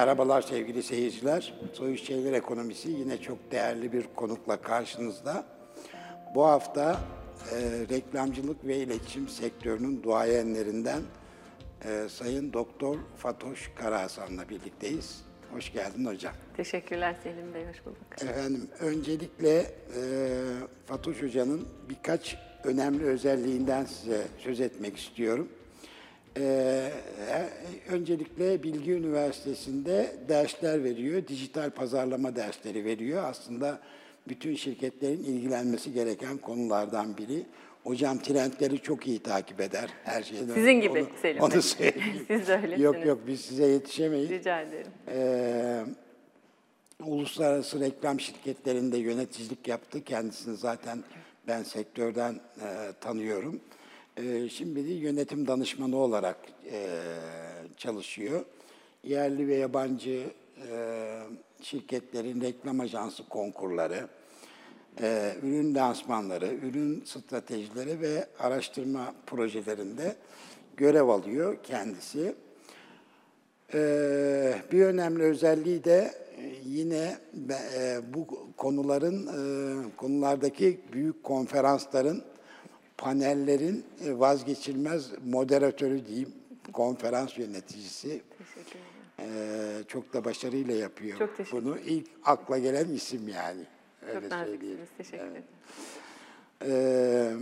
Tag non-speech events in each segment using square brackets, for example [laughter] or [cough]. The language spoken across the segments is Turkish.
Merhabalar sevgili seyirciler. Soyuz Şeyler Ekonomisi yine çok değerli bir konukla karşınızda. Bu hafta e, reklamcılık ve iletişim sektörünün duayenlerinden e, Sayın Doktor Fatoş Karahasan'la birlikteyiz. Hoş geldin hocam. Teşekkürler Selim Bey, hoş bulduk. Efendim öncelikle e, Fatoş Hoca'nın birkaç önemli özelliğinden size söz etmek istiyorum. E, e, öncelikle Bilgi Üniversitesi'nde dersler veriyor, dijital pazarlama dersleri veriyor. Aslında bütün şirketlerin ilgilenmesi gereken konulardan biri. Hocam trendleri çok iyi takip eder her şeyden. Sizin önce. gibi onu, Selim Onu söyleyeyim. [laughs] Siz de öylesiniz. Yok yok biz size yetişemeyiz. Rica ederim. Ee, uluslararası reklam şirketlerinde yöneticilik yaptı. Kendisini zaten ben sektörden e, tanıyorum. E, şimdi de yönetim danışmanı olarak e, çalışıyor. Yerli ve yabancı e, şirketlerin reklam ajansı konkurları, e, ürün lansmanları, ürün stratejileri ve araştırma projelerinde görev alıyor kendisi. Ee, bir önemli özelliği de yine bu konuların konulardaki büyük konferansların panellerin e, vazgeçilmez moderatörü diyeyim konferans yöneticisi Teşekkür ederim. Ee, çok da başarıyla yapıyor Çok bunu ilk akla gelen isim yani öyle Çok naziksiniz, teşekkür ederim. Ee,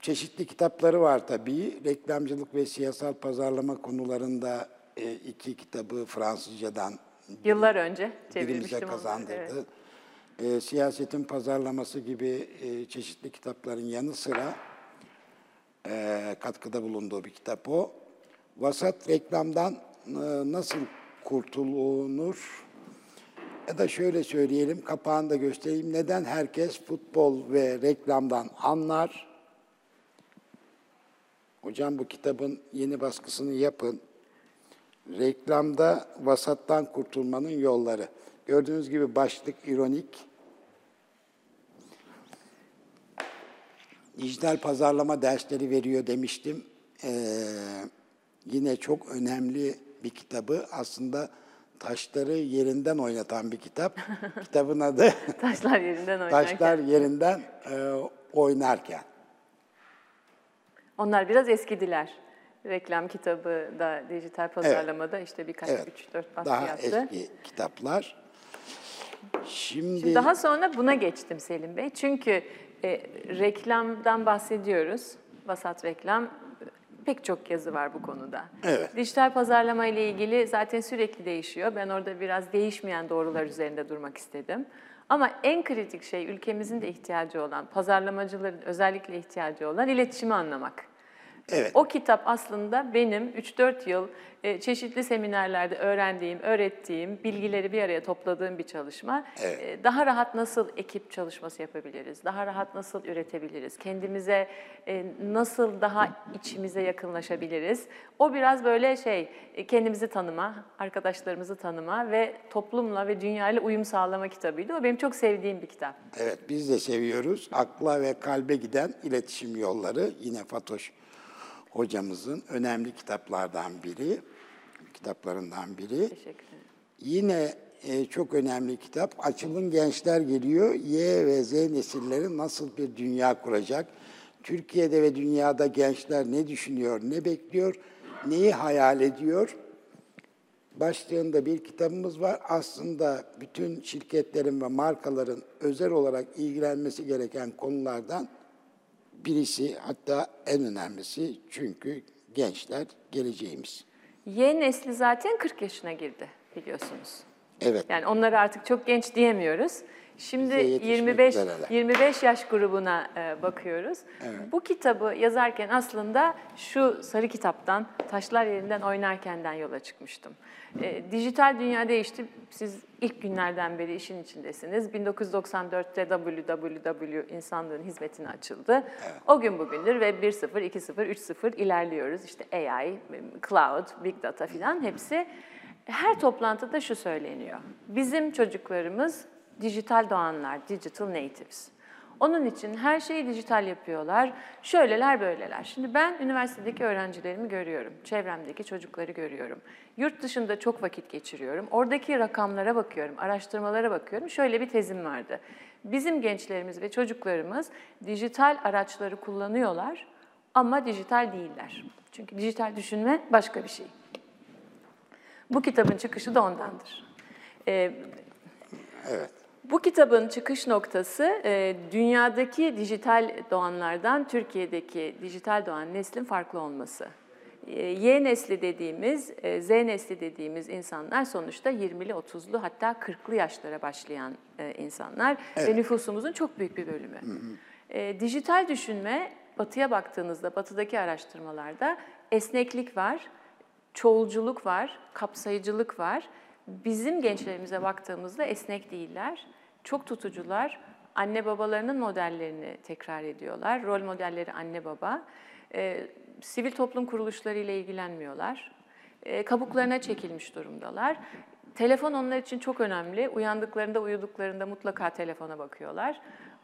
çeşitli kitapları var tabii. Reklamcılık ve siyasal pazarlama konularında e, iki kitabı Fransızcadan Yıllar önce çevirmiştim onları. kazandırdı. Evet. Ee, siyasetin pazarlaması gibi e, çeşitli kitapların yanı sıra e, katkıda bulunduğu bir kitap o. Vasat reklamdan e, nasıl kurtulunur? Ya da şöyle söyleyelim, kapağını da göstereyim. Neden herkes futbol ve reklamdan anlar? Hocam bu kitabın yeni baskısını yapın. Reklamda vasattan kurtulmanın yolları. Gördüğünüz gibi başlık ironik. Dijital pazarlama dersleri veriyor demiştim. Ee, yine çok önemli bir kitabı. Aslında taşları yerinden oynatan bir kitap. [laughs] Kitabın adı [laughs] Taşlar yerinden [laughs] oynarken. Taşlar yerinden e, oynarken. Onlar biraz eskidiler. Reklam kitabı da dijital pazarlamada işte birkaç, Evet. üç, dört Daha baskı yaptı. eski kitaplar. Şimdi, Şimdi daha sonra buna geçtim Selim Bey. Çünkü e, reklamdan bahsediyoruz. Vasat reklam. Pek çok yazı var bu konuda. Evet. Dijital pazarlama ile ilgili zaten sürekli değişiyor. Ben orada biraz değişmeyen doğrular üzerinde durmak istedim. Ama en kritik şey ülkemizin de ihtiyacı olan, pazarlamacıların özellikle ihtiyacı olan iletişimi anlamak. Evet. O kitap aslında benim 3-4 yıl e, çeşitli seminerlerde öğrendiğim, öğrettiğim, bilgileri bir araya topladığım bir çalışma. Evet. E, Daha rahat nasıl ekip çalışması yapabiliriz? Daha rahat nasıl üretebiliriz? Kendimize e, nasıl daha içimize yakınlaşabiliriz? O biraz böyle şey, kendimizi tanıma, arkadaşlarımızı tanıma ve toplumla ve dünyayla uyum sağlama kitabıydı. O benim çok sevdiğim bir kitap. Evet, biz de seviyoruz. Akla ve kalbe giden iletişim yolları. Yine Fatoş hocamızın önemli kitaplardan biri, kitaplarından biri. Teşekkür ederim. Yine e, çok önemli kitap. Açılın Gençler geliyor. Y ve Z nesilleri nasıl bir dünya kuracak? Türkiye'de ve dünyada gençler ne düşünüyor, ne bekliyor, neyi hayal ediyor? Başlığında bir kitabımız var. Aslında bütün şirketlerin ve markaların özel olarak ilgilenmesi gereken konulardan birisi, hatta en önemlisi çünkü gençler geleceğimiz. Y nesli zaten 40 yaşına girdi biliyorsunuz. Evet. Yani onlara artık çok genç diyemiyoruz. Şimdi Bize yetişmek 25 üzereler. 25 yaş grubuna e, bakıyoruz. Bu kitabı yazarken aslında şu sarı kitaptan Taşlar Yerinden Oynarken'den yola çıkmıştım. E, dijital dünya değişti. Siz ilk günlerden beri işin içindesiniz. 1994'te www insanlığın hizmetine açıldı. O gün bugündür ve 1.0, 2.0, 3.0 ilerliyoruz. İşte AI, cloud, big data filan hepsi her toplantıda şu söyleniyor. Bizim çocuklarımız dijital doğanlar, digital natives. Onun için her şeyi dijital yapıyorlar. Şöyleler böyleler. Şimdi ben üniversitedeki öğrencilerimi görüyorum. Çevremdeki çocukları görüyorum. Yurt dışında çok vakit geçiriyorum. Oradaki rakamlara bakıyorum, araştırmalara bakıyorum. Şöyle bir tezim vardı. Bizim gençlerimiz ve çocuklarımız dijital araçları kullanıyorlar ama dijital değiller. Çünkü dijital düşünme başka bir şey. Bu kitabın çıkışı da ondandır. Ee, Evet. Bu kitabın çıkış noktası e, dünyadaki dijital doğanlardan Türkiye'deki dijital doğan neslin farklı olması. E, Y nesli dediğimiz, e, Z nesli dediğimiz insanlar sonuçta 20'li, 30'lu hatta 40'lı yaşlara başlayan e, insanlar ve nüfusumuzun çok büyük bir bölümü. E, dijital düşünme, batıya baktığınızda, batıdaki araştırmalarda esneklik var, çoğulculuk var, kapsayıcılık var. Bizim gençlerimize baktığımızda esnek değiller, çok tutucular, anne babalarının modellerini tekrar ediyorlar. Rol modelleri anne baba. Ee, sivil toplum kuruluşları ile ilgilenmiyorlar. Ee, kabuklarına çekilmiş durumdalar. Telefon onlar için çok önemli. Uyandıklarında, uyuduklarında mutlaka telefona bakıyorlar.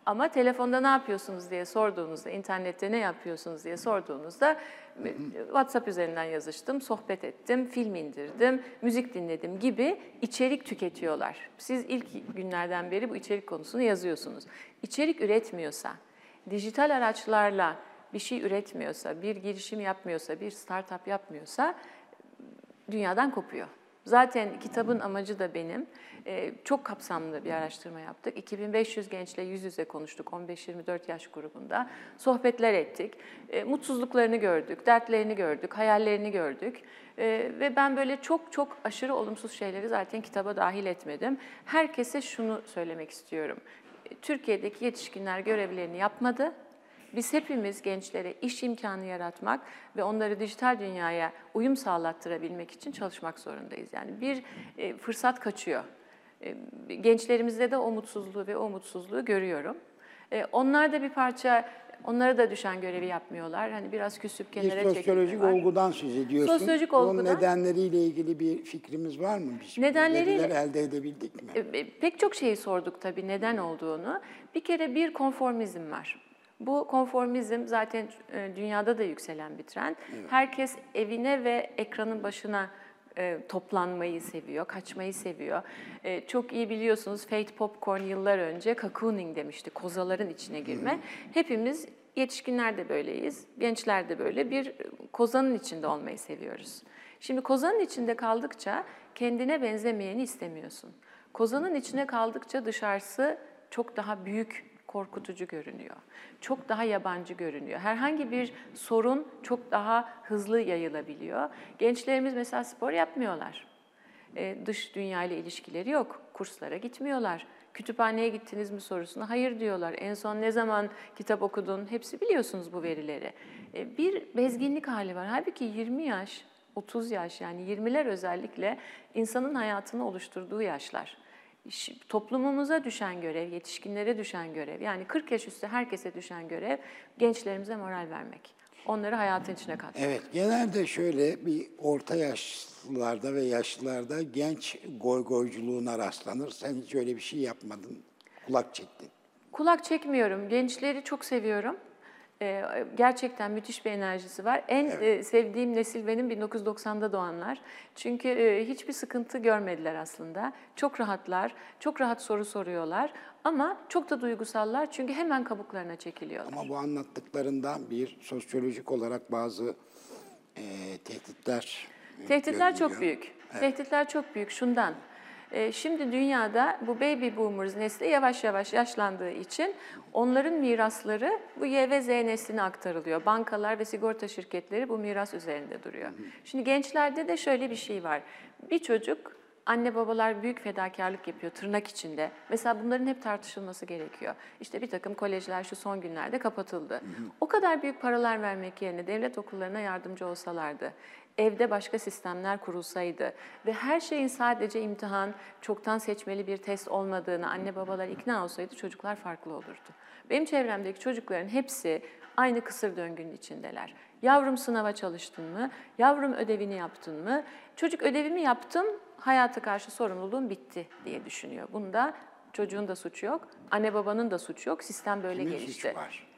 Ama telefonda ne yapıyorsunuz diye sorduğunuzda, internette ne yapıyorsunuz diye sorduğunuzda e, WhatsApp üzerinden yazıştım, sohbet ettim, film indirdim, müzik dinledim gibi içerik tüketiyorlar. Siz ilk günlerden beri bu içerik konusunu yazıyorsunuz. İçerik üretmiyorsa, dijital araçlarla bir şey üretmiyorsa, bir girişim yapmıyorsa, bir startup yapmıyorsa dünyadan kopuyor. Zaten kitabın amacı da benim. Ee, çok kapsamlı bir araştırma yaptık. 2500 gençle yüz yüze konuştuk 15-24 yaş grubunda. Sohbetler ettik. Ee, mutsuzluklarını gördük, dertlerini gördük, hayallerini gördük. Ee, ve ben böyle çok çok aşırı olumsuz şeyleri zaten kitaba dahil etmedim. Herkese şunu söylemek istiyorum. Türkiye'deki yetişkinler görevlerini yapmadı. Biz hepimiz gençlere iş imkanı yaratmak ve onları dijital dünyaya uyum sağlattırabilmek için çalışmak zorundayız. Yani bir e, fırsat kaçıyor. E, gençlerimizde de o mutsuzluğu ve o mutsuzluğu görüyorum. E, onlar da bir parça, onlara da düşen görevi yapmıyorlar. Hani biraz küsüp kenara sosyolojik çekilme var. olgudan söz ediyorsun. Sosyolojik olgudan. nedenleriyle ilgili bir fikrimiz var mı? Biz veriler elde edebildik mi? E, e, Pek çok şeyi sorduk tabii neden olduğunu. Bir kere bir konformizm var. Bu konformizm zaten e, dünyada da yükselen bir trend. Herkes evine ve ekranın başına e, toplanmayı seviyor, kaçmayı seviyor. E, çok iyi biliyorsunuz Fate Popcorn yıllar önce cocooning demişti, kozaların içine girme. Hepimiz yetişkinler de böyleyiz, gençler de böyle bir kozanın içinde olmayı seviyoruz. Şimdi kozanın içinde kaldıkça kendine benzemeyeni istemiyorsun. Kozanın içine kaldıkça dışarısı çok daha büyük, korkutucu görünüyor. Çok daha yabancı görünüyor. Herhangi bir sorun çok daha hızlı yayılabiliyor. Gençlerimiz mesela spor yapmıyorlar. Ee, dış dünya ile ilişkileri yok. Kurslara gitmiyorlar. Kütüphaneye gittiniz mi sorusuna hayır diyorlar. En son ne zaman kitap okudun? Hepsi biliyorsunuz bu verileri. Ee, bir bezginlik hali var. Halbuki 20 yaş, 30 yaş yani 20'ler özellikle insanın hayatını oluşturduğu yaşlar. Toplumumuza düşen görev, yetişkinlere düşen görev, yani 40 yaş üstü herkese düşen görev gençlerimize moral vermek. Onları hayatın içine katmak. Evet, genelde şöyle bir orta yaşlılarda ve yaşlılarda genç goygoyculuğuna rastlanır. Sen hiç öyle bir şey yapmadın, kulak çektin. Kulak çekmiyorum. Gençleri çok seviyorum. Ee, gerçekten müthiş bir enerjisi var. En e, sevdiğim nesil benim 1990'da doğanlar. Çünkü e, hiçbir sıkıntı görmediler aslında. Çok rahatlar, çok rahat soru soruyorlar. Ama çok da duygusallar çünkü hemen kabuklarına çekiliyorlar. Ama bu anlattıklarından bir sosyolojik olarak bazı e, tehditler e, Tehditler çok görünüyor. büyük. Tehditler çok büyük şundan. E, Şimdi dünyada bu baby boomers nesli yavaş yavaş yaşlandığı için onların mirasları bu Y ve Z nesline aktarılıyor. Bankalar ve sigorta şirketleri bu miras üzerinde duruyor. Şimdi gençlerde de şöyle bir şey var. Bir çocuk Anne babalar büyük fedakarlık yapıyor tırnak içinde. Mesela bunların hep tartışılması gerekiyor. İşte bir takım kolejler şu son günlerde kapatıldı. O kadar büyük paralar vermek yerine devlet okullarına yardımcı olsalardı, evde başka sistemler kurulsaydı ve her şeyin sadece imtihan, çoktan seçmeli bir test olmadığını anne babalar ikna olsaydı çocuklar farklı olurdu. Benim çevremdeki çocukların hepsi aynı kısır döngünün içindeler. Yavrum sınava çalıştın mı? Yavrum ödevini yaptın mı? Çocuk ödevimi yaptım, hayata karşı sorumluluğum bitti diye düşünüyor. Bunda Çocuğun da suçu yok, anne babanın da suçu yok. Sistem böyle Kimin gelişti. suçu var?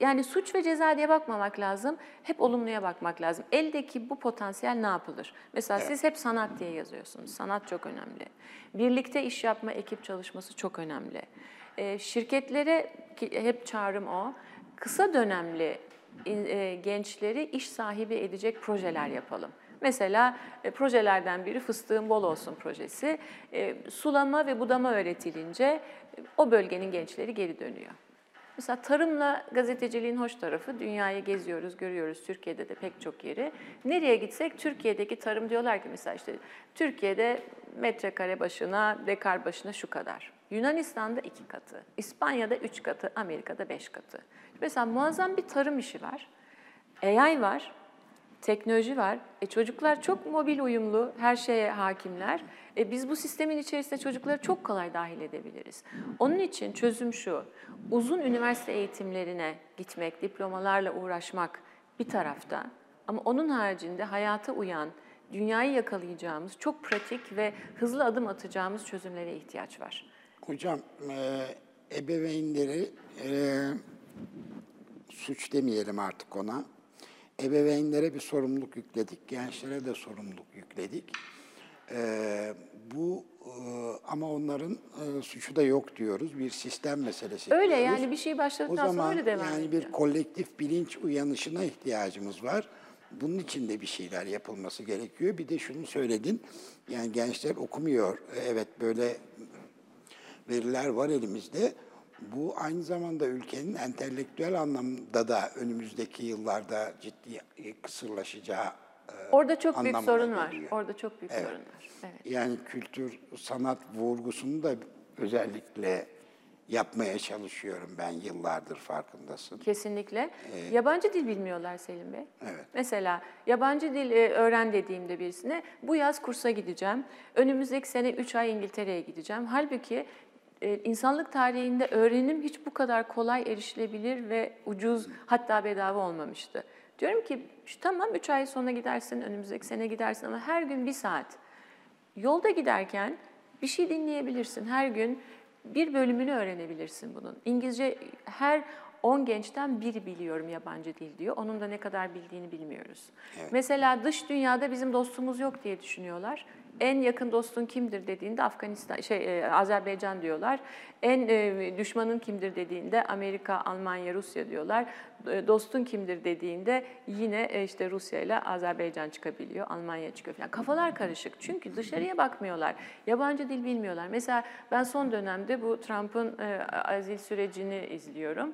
Yani suç ve ceza diye bakmamak lazım. Hep olumluya bakmak lazım. Eldeki bu potansiyel ne yapılır? Mesela siz hep sanat diye yazıyorsunuz. Sanat çok önemli. Birlikte iş yapma, ekip çalışması çok önemli. Ee, şirketlere ki hep çağrım o. Kısa dönemli e, gençleri iş sahibi edecek projeler yapalım. Mesela e, projelerden biri fıstığın bol olsun projesi. E, sulama ve budama öğretilince e, o bölgenin gençleri geri dönüyor. Mesela tarımla gazeteciliğin hoş tarafı dünyayı geziyoruz, görüyoruz. Türkiye'de de pek çok yeri. Nereye gitsek Türkiye'deki tarım diyorlar ki mesela işte Türkiye'de metrekare başına, dekar başına şu kadar. Yunanistan'da iki katı, İspanya'da üç katı, Amerika'da beş katı. Mesela muazzam bir tarım işi var. AI var, teknoloji var. E çocuklar çok mobil uyumlu, her şeye hakimler. E biz bu sistemin içerisinde çocukları çok kolay dahil edebiliriz. Onun için çözüm şu, uzun üniversite eğitimlerine gitmek, diplomalarla uğraşmak bir tarafta. Ama onun haricinde hayata uyan, dünyayı yakalayacağımız, çok pratik ve hızlı adım atacağımız çözümlere ihtiyaç var. Hocam, e, ebeveynleri e, suç demeyelim artık ona. Ebeveynlere bir sorumluluk yükledik, gençlere de sorumluluk yükledik. E, bu e, ama onların e, suçu da yok diyoruz. Bir sistem meselesi Öyle diyoruz. yani bir şey O başladıktan sonra zaman öyle devam yani bir kolektif bilinç uyanışına ihtiyacımız var. Bunun için de bir şeyler yapılması gerekiyor. Bir de şunu söyledin, yani gençler okumuyor. Evet böyle veriler var elimizde. Bu aynı zamanda ülkenin entelektüel anlamda da önümüzdeki yıllarda ciddi kısırlaşacağı e, Orada çok büyük sorun var. geliyor. Orada çok büyük sorun var. Evet. Yani kültür, sanat vurgusunu da özellikle yapmaya çalışıyorum ben yıllardır farkındasın. Kesinlikle. Yabancı dil bilmiyorlar Selim Bey. Evet. Mesela yabancı dil e, öğren dediğimde birisine bu yaz kursa gideceğim. Önümüzdeki sene 3 ay İngiltere'ye gideceğim. Halbuki insanlık tarihinde öğrenim hiç bu kadar kolay erişilebilir ve ucuz hatta bedava olmamıştı. Diyorum ki "Şu tamam 3 ay sonra gidersin, önümüzdeki sene gidersin ama her gün bir saat. Yolda giderken bir şey dinleyebilirsin. Her gün bir bölümünü öğrenebilirsin bunun. İngilizce her 10 gençten biri biliyorum yabancı dil diyor. Onun da ne kadar bildiğini bilmiyoruz. Mesela dış dünyada bizim dostumuz yok diye düşünüyorlar. En yakın dostun kimdir dediğinde Afganistan, şey e, Azerbaycan diyorlar. En e, düşmanın kimdir dediğinde Amerika, Almanya, Rusya diyorlar. E, Dostun kimdir dediğinde yine işte Rusya ile Azerbaycan çıkabiliyor, Almanya çıkıyor falan. Kafalar karışık çünkü dışarıya bakmıyorlar. Yabancı dil bilmiyorlar. Mesela ben son dönemde bu Trump'ın azil sürecini izliyorum.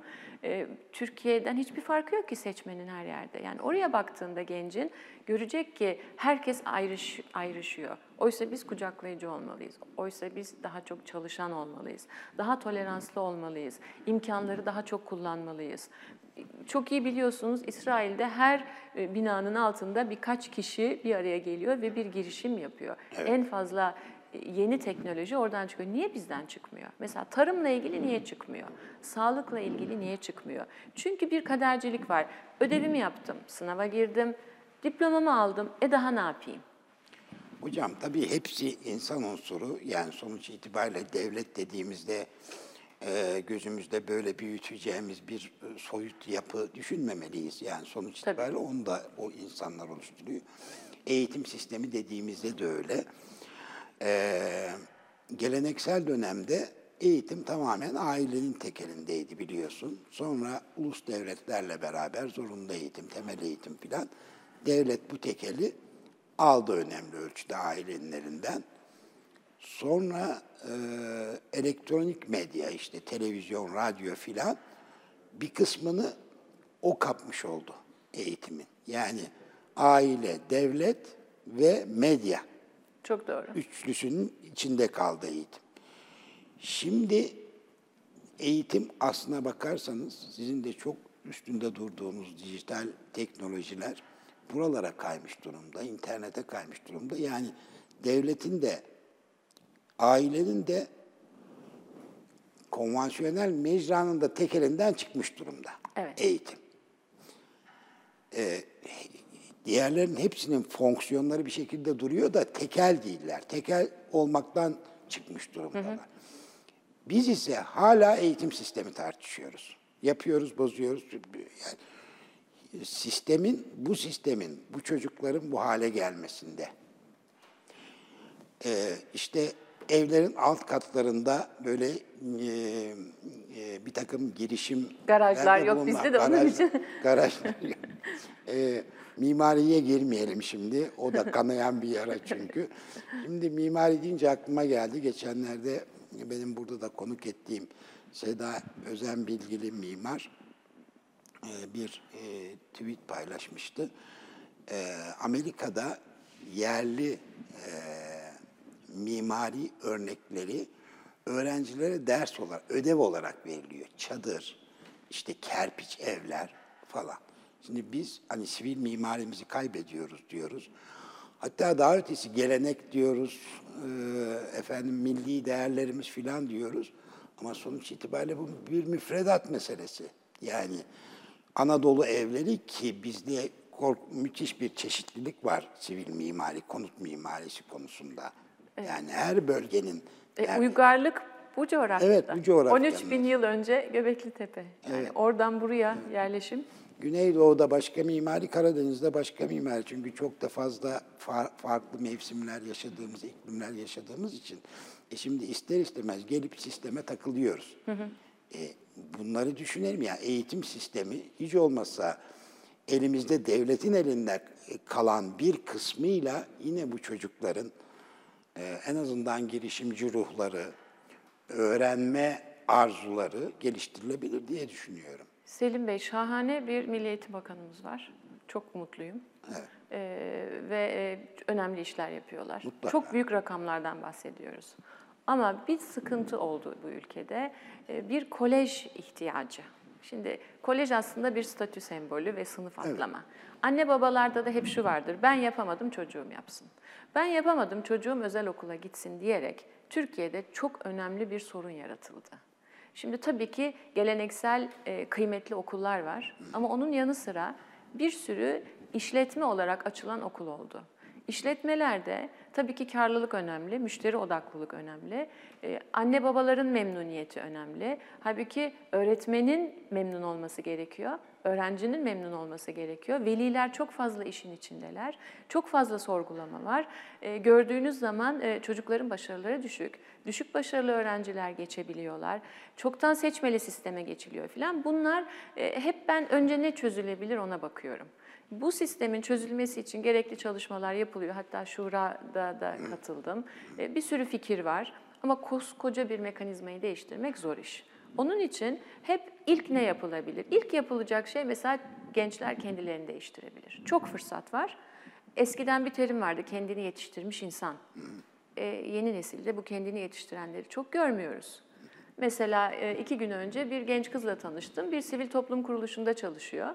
Türkiye'den hiçbir farkı yok ki seçmenin her yerde. Yani oraya baktığında gencin görecek ki herkes ayrış, ayrışıyor. Oysa biz kucaklayıcı olmalıyız. Oysa biz daha çok çalışan olmalıyız. Daha toleranslı olmalıyız. İmkanları daha çok kullanmalıyız. Çok iyi biliyorsunuz İsrail'de her e, binanın altında birkaç kişi bir araya geliyor ve bir girişim yapıyor. En fazla e, yeni teknoloji oradan çıkıyor. Niye bizden çıkmıyor? Mesela tarımla ilgili niye çıkmıyor? Sağlıkla ilgili niye çıkmıyor? Çünkü bir kadercilik var. Ödevimi yaptım, sınava girdim, diplomamı aldım. E daha ne yapayım? Hocam tabii hepsi insan unsuru. Yani sonuç itibariyle devlet dediğimizde e, gözümüzde böyle büyüteceğimiz bir e, soyut yapı düşünmemeliyiz. Yani sonuç Tabii. itibariyle onu da o insanlar oluşturuyor. Eğitim sistemi dediğimizde de öyle. E, geleneksel dönemde eğitim tamamen ailenin tekelindeydi biliyorsun. Sonra ulus devletlerle beraber zorunlu eğitim, temel eğitim filan devlet bu tekeli aldı önemli ölçüde ailenin elinden. Sonra e, elektronik medya işte televizyon, radyo filan bir kısmını o kapmış oldu eğitimin. Yani aile, devlet ve medya Çok doğru. üçlüsünün içinde kaldı eğitim. Şimdi eğitim aslına bakarsanız sizin de çok üstünde durduğunuz dijital teknolojiler buralara kaymış durumda, internete kaymış durumda. Yani devletin de ailenin de konvansiyonel mecranın da tekelinden çıkmış durumda Evet. eğitim. Ee, diğerlerin hepsinin fonksiyonları bir şekilde duruyor da tekel değiller. Tekel olmaktan çıkmış durumdalar. Biz ise hala eğitim sistemi tartışıyoruz. Yapıyoruz, bozuyoruz. Yani sistemin, bu sistemin, bu çocukların bu hale gelmesinde. Ee, işte evlerin alt katlarında böyle e, e, bir takım girişim... Garajlar yok bizde de onun için. [laughs] Garajlar yok. Ee, mimariye girmeyelim şimdi. O da kanayan bir yara çünkü. Şimdi mimari deyince aklıma geldi. Geçenlerde benim burada da konuk ettiğim Seda Özen Bilgili mimar e, bir e, tweet paylaşmıştı. E, Amerika'da yerli mimari örnekleri öğrencilere ders olarak, ödev olarak veriliyor. Çadır, işte kerpiç evler falan. Şimdi biz hani sivil mimarimizi kaybediyoruz diyoruz. Hatta daha ötesi gelenek diyoruz, efendim milli değerlerimiz filan diyoruz. Ama sonuç itibariyle bu bir müfredat meselesi. Yani Anadolu evleri ki bizde müthiş bir çeşitlilik var sivil mimari, konut mimarisi konusunda. Yani her bölgenin... E, her... uygarlık bu coğrafyada. Evet, bu coğrafyada. 13 bin yıl önce Göbekli Tepe. Yani evet. oradan buraya yerleşim. Güneydoğu'da başka mimari, Karadeniz'de başka mimari. Çünkü çok da fazla far, farklı mevsimler yaşadığımız, iklimler yaşadığımız için. E şimdi ister istemez gelip sisteme takılıyoruz. Hı hı. E, bunları düşünelim ya eğitim sistemi hiç olmazsa elimizde devletin elinde kalan bir kısmıyla yine bu çocukların e, en azından girişimci ruhları, öğrenme arzuları geliştirilebilir diye düşünüyorum. Selim Bey, şahane bir Milli Eğitim Bakanımız var. Çok mutluyum. Evet. Ee, ve e, önemli işler yapıyorlar. Mutlaka. Çok büyük rakamlardan bahsediyoruz. Ama bir sıkıntı oldu bu ülkede. Ee, bir kolej ihtiyacı. Şimdi kolej aslında bir statü sembolü ve sınıf atlama. Evet. Anne babalarda da hep şu vardır. Ben yapamadım çocuğum yapsın. Ben yapamadım çocuğum özel okula gitsin diyerek Türkiye'de çok önemli bir sorun yaratıldı. Şimdi tabii ki geleneksel e, kıymetli okullar var ama onun yanı sıra bir sürü işletme olarak açılan okul oldu. İşletmelerde tabii ki karlılık önemli, müşteri odaklılık önemli, ee, anne babaların memnuniyeti önemli. Halbuki öğretmenin memnun olması gerekiyor, öğrencinin memnun olması gerekiyor. Veliler çok fazla işin içindeler, çok fazla sorgulama var. Ee, gördüğünüz zaman e, çocukların başarıları düşük, düşük başarılı öğrenciler geçebiliyorlar, çoktan seçmeli sisteme geçiliyor filan. Bunlar e, hep ben önce ne çözülebilir ona bakıyorum. Bu sistemin çözülmesi için gerekli çalışmalar yapılıyor. Hatta Şura'da da katıldım. E, bir sürü fikir var ama koskoca bir mekanizmayı değiştirmek zor iş. Onun için hep ilk ne yapılabilir? İlk yapılacak şey mesela gençler kendilerini değiştirebilir. Çok fırsat var. Eskiden bir terim vardı, kendini yetiştirmiş insan. Ee, yeni nesilde bu kendini yetiştirenleri çok görmüyoruz. Mesela e, iki gün önce bir genç kızla tanıştım. Bir sivil toplum kuruluşunda çalışıyor.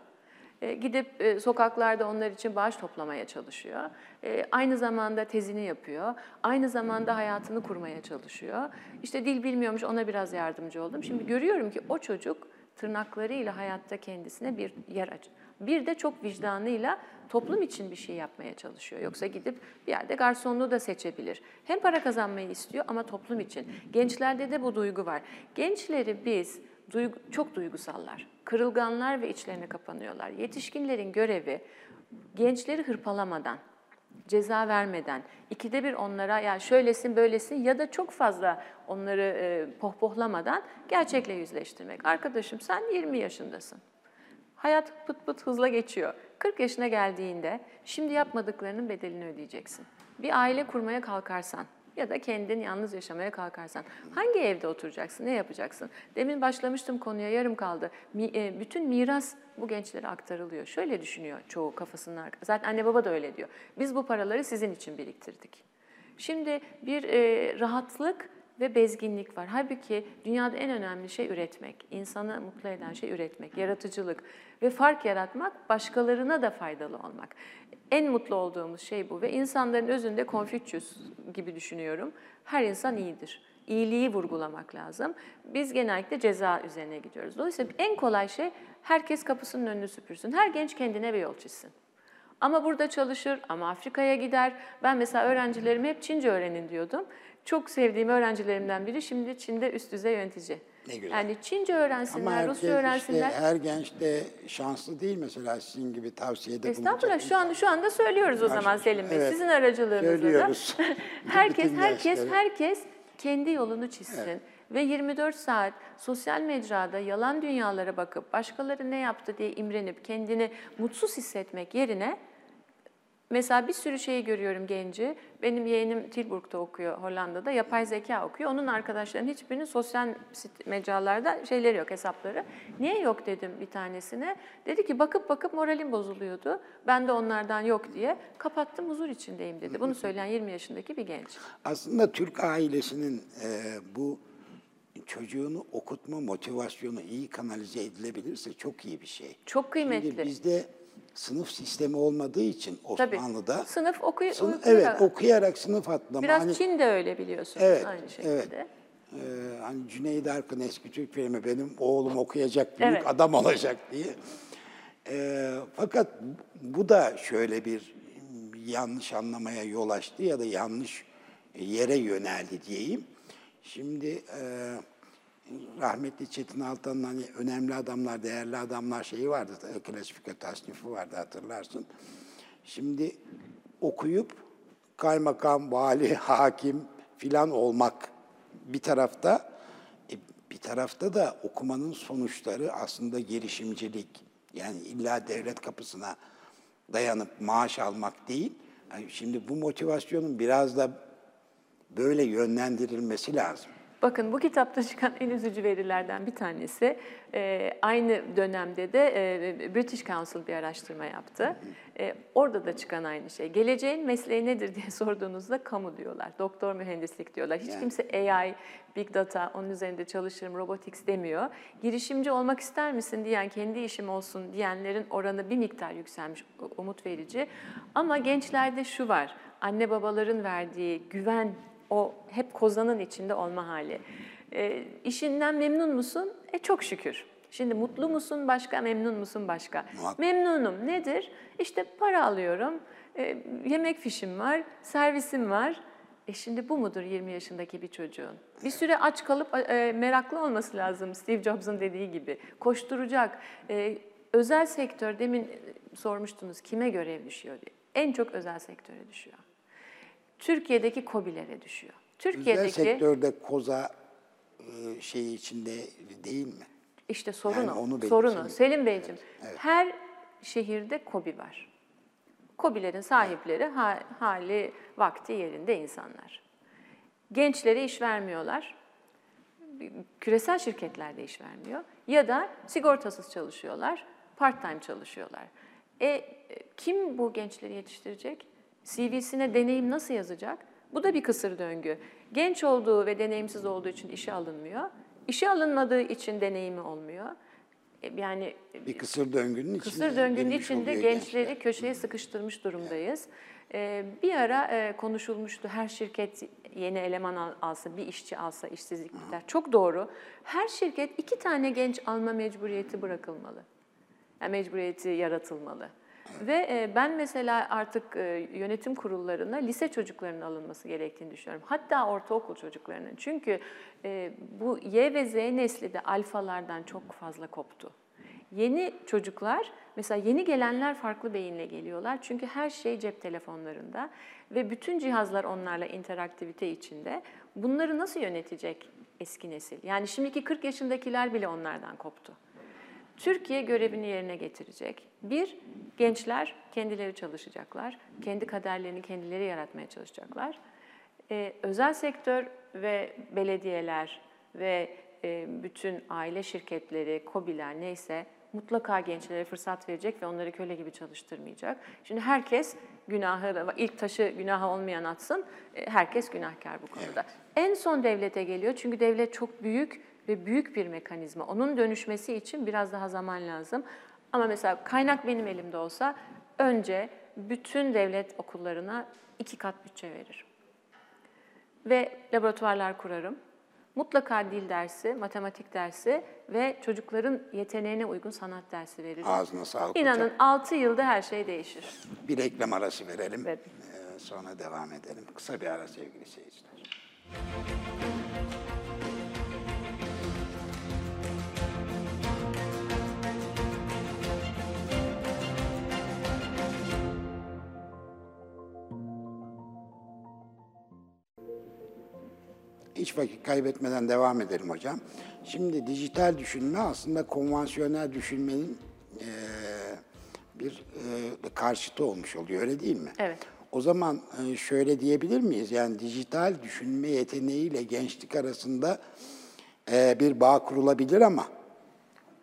E, gidip e, sokaklarda onlar için bağış toplamaya çalışıyor. E, aynı zamanda tezini yapıyor. Aynı zamanda hayatını kurmaya çalışıyor. İşte dil bilmiyormuş ona biraz yardımcı oldum. Şimdi görüyorum ki o çocuk tırnaklarıyla hayatta kendisine bir yer aç. Bir de çok vicdanıyla toplum için bir şey yapmaya çalışıyor. Yoksa gidip bir yerde garsonluğu da seçebilir. Hem para kazanmayı istiyor ama toplum için. Gençlerde de bu duygu var. Gençleri biz duygu, çok duygusallar. Kırılganlar ve içlerine kapanıyorlar. Yetişkinlerin görevi gençleri hırpalamadan, ceza vermeden, ikide bir onlara ya şöylesin böylesin ya da çok fazla onları e, pohpohlamadan gerçekle yüzleştirmek. Arkadaşım sen 20 yaşındasın. Hayat pıt pıt hızla geçiyor. 40 yaşına geldiğinde şimdi yapmadıklarının bedelini ödeyeceksin. Bir aile kurmaya kalkarsan, ya da kendin yalnız yaşamaya kalkarsan hangi evde oturacaksın, ne yapacaksın? Demin başlamıştım konuya, yarım kaldı. E, bütün miras bu gençlere aktarılıyor. Şöyle düşünüyor çoğu kafasının arkasında. Zaten anne baba da öyle diyor. Biz bu paraları sizin için biriktirdik. Şimdi bir e, rahatlık ve bezginlik var. Halbuki dünyada en önemli şey üretmek. İnsanı mutlu eden şey üretmek, yaratıcılık ve fark yaratmak, başkalarına da faydalı olmak. En mutlu olduğumuz şey bu ve insanların özünde Confucius gibi düşünüyorum. Her insan iyidir. İyiliği vurgulamak lazım. Biz genellikle ceza üzerine gidiyoruz. Dolayısıyla en kolay şey herkes kapısının önünü süpürsün. Her genç kendine bir yol çizsin. Ama burada çalışır, ama Afrika'ya gider. Ben mesela öğrencilerime hep Çince öğrenin diyordum. Çok sevdiğim öğrencilerimden biri şimdi Çin'de üst düzey yönetici. Ne güzel. Yani Çince öğrensinler, herkes Rusça işte, öğrensinler. her genç de şanslı değil mesela sizin gibi tavsiyede bulunacak. Estağfurullah şu anda şu anda söylüyoruz o zaman Selim Bey. Evet, Sizin aracılığınızla da. söylüyoruz. herkes [laughs] Bütün herkes gençlere. herkes kendi yolunu çizsin ve 24 saat sosyal mecrada yalan dünyalara bakıp başkaları ne yaptı diye imrenip kendini mutsuz hissetmek yerine Mesela bir sürü şeyi görüyorum genci. Benim yeğenim Tilburg'da okuyor Hollanda'da. Yapay zeka okuyor. Onun arkadaşlarının hiçbirinin sosyal mecralarda şeyleri yok, hesapları. Niye yok dedim bir tanesine. Dedi ki bakıp bakıp moralim bozuluyordu. Ben de onlardan yok diye kapattım huzur içindeyim dedi. Bunu söyleyen 20 yaşındaki bir genç. Aslında Türk ailesinin e, bu çocuğunu okutma motivasyonu iyi kanalize edilebilirse çok iyi bir şey. Çok kıymetli. Şimdi bizde sınıf sistemi olmadığı için Tabii. Osmanlı'da Sınıf okuy sınıf- evet okuyarak sınıf atlama. Biraz Hani- Çin de öyle biliyorsunuz Evet, aynı şekilde. evet. Ee, hani Cüneyt Arkın eski Türk filmi benim oğlum okuyacak, büyük Evet. adam olacak diye. Ee, fakat bu da şöyle bir yanlış anlamaya yol açtı ya da yanlış yere yöneldi diyeyim. Şimdi e, rahmetli Çetin Altan'ın hani önemli adamlar, değerli adamlar şeyi vardı, klasifika tasnifi vardı hatırlarsın. Şimdi okuyup kaymakam, vali, [laughs] hakim filan olmak bir tarafta, e, bir tarafta da okumanın sonuçları aslında girişimcilik. Yani illa devlet kapısına dayanıp maaş almak değil. Yani şimdi bu motivasyonun biraz da böyle yönlendirilmesi lazım. Bakın bu kitapta çıkan en üzücü verilerden bir tanesi e, aynı dönemde de e, British Council bir araştırma yaptı. E, orada da çıkan aynı şey. Geleceğin mesleği nedir diye [laughs] sorduğunuzda kamu diyorlar. Doktor mühendislik diyorlar. Hiç kimse AI, Big Data, onun üzerinde çalışırım, robotics demiyor. Girişimci olmak ister misin diyen, kendi işim olsun diyenlerin oranı bir miktar yükselmiş, umut verici. Ama gençlerde şu var, anne babaların verdiği güven o hep kozanın içinde olma hali. E, işinden memnun musun? E çok şükür. Şimdi mutlu musun başka, memnun musun başka? Muhakkak. Memnunum. Nedir? İşte para alıyorum, e, yemek fişim var, servisim var. E şimdi bu mudur 20 yaşındaki bir çocuğun? Bir süre aç kalıp e, meraklı olması lazım Steve Jobs'un dediği gibi. Koşturacak. E, özel sektör, demin sormuştunuz kime görev düşüyor diye. En çok özel sektöre düşüyor. Türkiye'deki KOBİ'lere düşüyor. Özel Türkiye'deki sektörde koza e, şeyi içinde değil mi? işte sorun Yani onu benim sorun o. için- Selim Beyciğim, her şehirde KOBİ var. KOBİ'lerin sahipleri ha- hali vakti yerinde insanlar. Gençlere iş vermiyorlar. Küresel şirketlerde iş vermiyor. Ya da sigortasız çalışıyorlar, part-time çalışıyorlar. E kim bu gençleri yetiştirecek? CV'sine deneyim nasıl yazacak? Bu da bir kısır döngü. Genç olduğu ve deneyimsiz olduğu için işe alınmıyor. İşe alınmadığı için deneyimi olmuyor. E, Yani Bir kısır döngünün içinde. Kısır döngünün girmiş içinde gençleri gençler. köşeye sıkıştırmış durumdayız. Ee, bir ara e, konuşulmuştu her şirket yeni eleman al- alsa, bir işçi alsa işsizlik biter. Çok doğru. Her şirket iki tane genç alma mecburiyeti bırakılmalı. Yani mecburiyeti yaratılmalı. Ve e, ben mesela artık e, yönetim kurullarına lise çocuklarının alınması gerektiğini düşünüyorum. Hatta ortaokul çocuklarının. Çünkü e, bu Y ve Z nesli de alfalardan çok fazla koptu. Yeni çocuklar, mesela yeni gelenler farklı beyinle geliyorlar. Çünkü her şey cep telefonlarında ve bütün cihazlar onlarla interaktivite içinde. Bunları nasıl yönetecek eski nesil? Yani şimdiki 40 yaşındakiler bile onlardan koptu. Türkiye görevini yerine getirecek. Bir, gençler kendileri çalışacaklar. Kendi kaderlerini kendileri yaratmaya çalışacaklar. Ee, özel sektör ve belediyeler ve e, bütün aile şirketleri, KOBİ'ler neyse mutlaka gençlere fırsat verecek ve onları köle gibi çalıştırmayacak. Şimdi herkes günahı, ilk taşı günaha olmayan atsın, e, herkes günahkar bu konuda. En son devlete geliyor çünkü devlet çok büyük ve büyük bir mekanizma. Onun dönüşmesi için biraz daha zaman lazım. Ama mesela kaynak benim elimde olsa önce bütün devlet okullarına iki kat bütçe veririm. Ve laboratuvarlar kurarım. Mutlaka dil dersi, matematik dersi ve çocukların yeteneğine uygun sanat dersi veririm. Ağzına sağlık İnanın hocam. 6 yılda her şey değişir. Bir reklam arası verelim. Evet. Ee, sonra devam edelim. Kısa bir ara sevgili seyirciler. Hiç vakit kaybetmeden devam edelim hocam. Şimdi dijital düşünme aslında konvansiyonel düşünmenin eee, bir eee, karşıtı olmuş oluyor, öyle değil mi? Evet. O zaman e, şöyle diyebilir miyiz? Yani dijital düşünme yeteneğiyle gençlik arasında e, bir bağ kurulabilir ama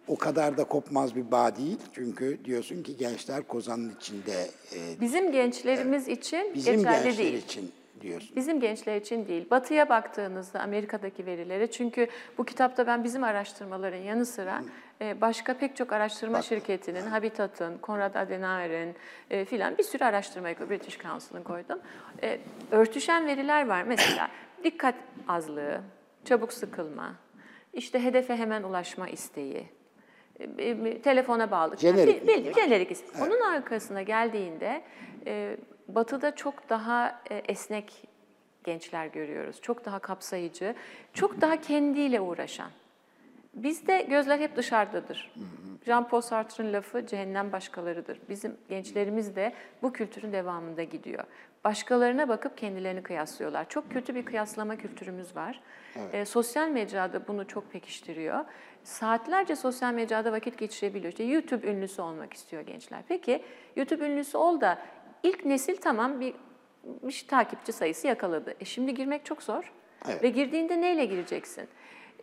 o kadar da kopmaz bir bağ değil. Çünkü diyorsun ki gençler kozanın içinde e, Bizim gençlerimiz için bizim geçerli gençler değil. için diyorsun. Bizim gençler için değil. Batı'ya baktığınızda Amerika'daki verilere çünkü bu kitapta ben bizim araştırmaların yanı sıra e, başka pek çok araştırma şirketinin, Habitat'ın, Konrad Adenauer'in e, filan bir sürü araştırmayı British Council'ın koydum. E, örtüşen veriler var. Mesela dikkat azlığı, çabuk sıkılma, işte hedefe hemen ulaşma isteği, telefona bağlı. Jenerik Bir- bir- jenerik isim. Onun arkasına geldiğinde e, Batı'da çok daha e, esnek gençler görüyoruz. Çok daha kapsayıcı, çok daha kendiyle uğraşan. Bizde gözler hep dışarıdadır. Jean-Paul Sartre'ın lafı cehennem başkalarıdır. Bizim gençlerimiz de bu kültürün devamında gidiyor. Başkalarına bakıp kendilerini kıyaslıyorlar. Çok kötü bir kıyaslama kültürümüz var. E, sosyal mecrada bunu çok pekiştiriyor. Saatlerce sosyal mecrada vakit geçirebiliyor. İşte YouTube ünlüsü olmak istiyor gençler. Peki YouTube ünlüsü ol da ilk nesil tamam bir, bir takipçi sayısı yakaladı. E şimdi girmek çok zor. Evet. Ve girdiğinde neyle gireceksin?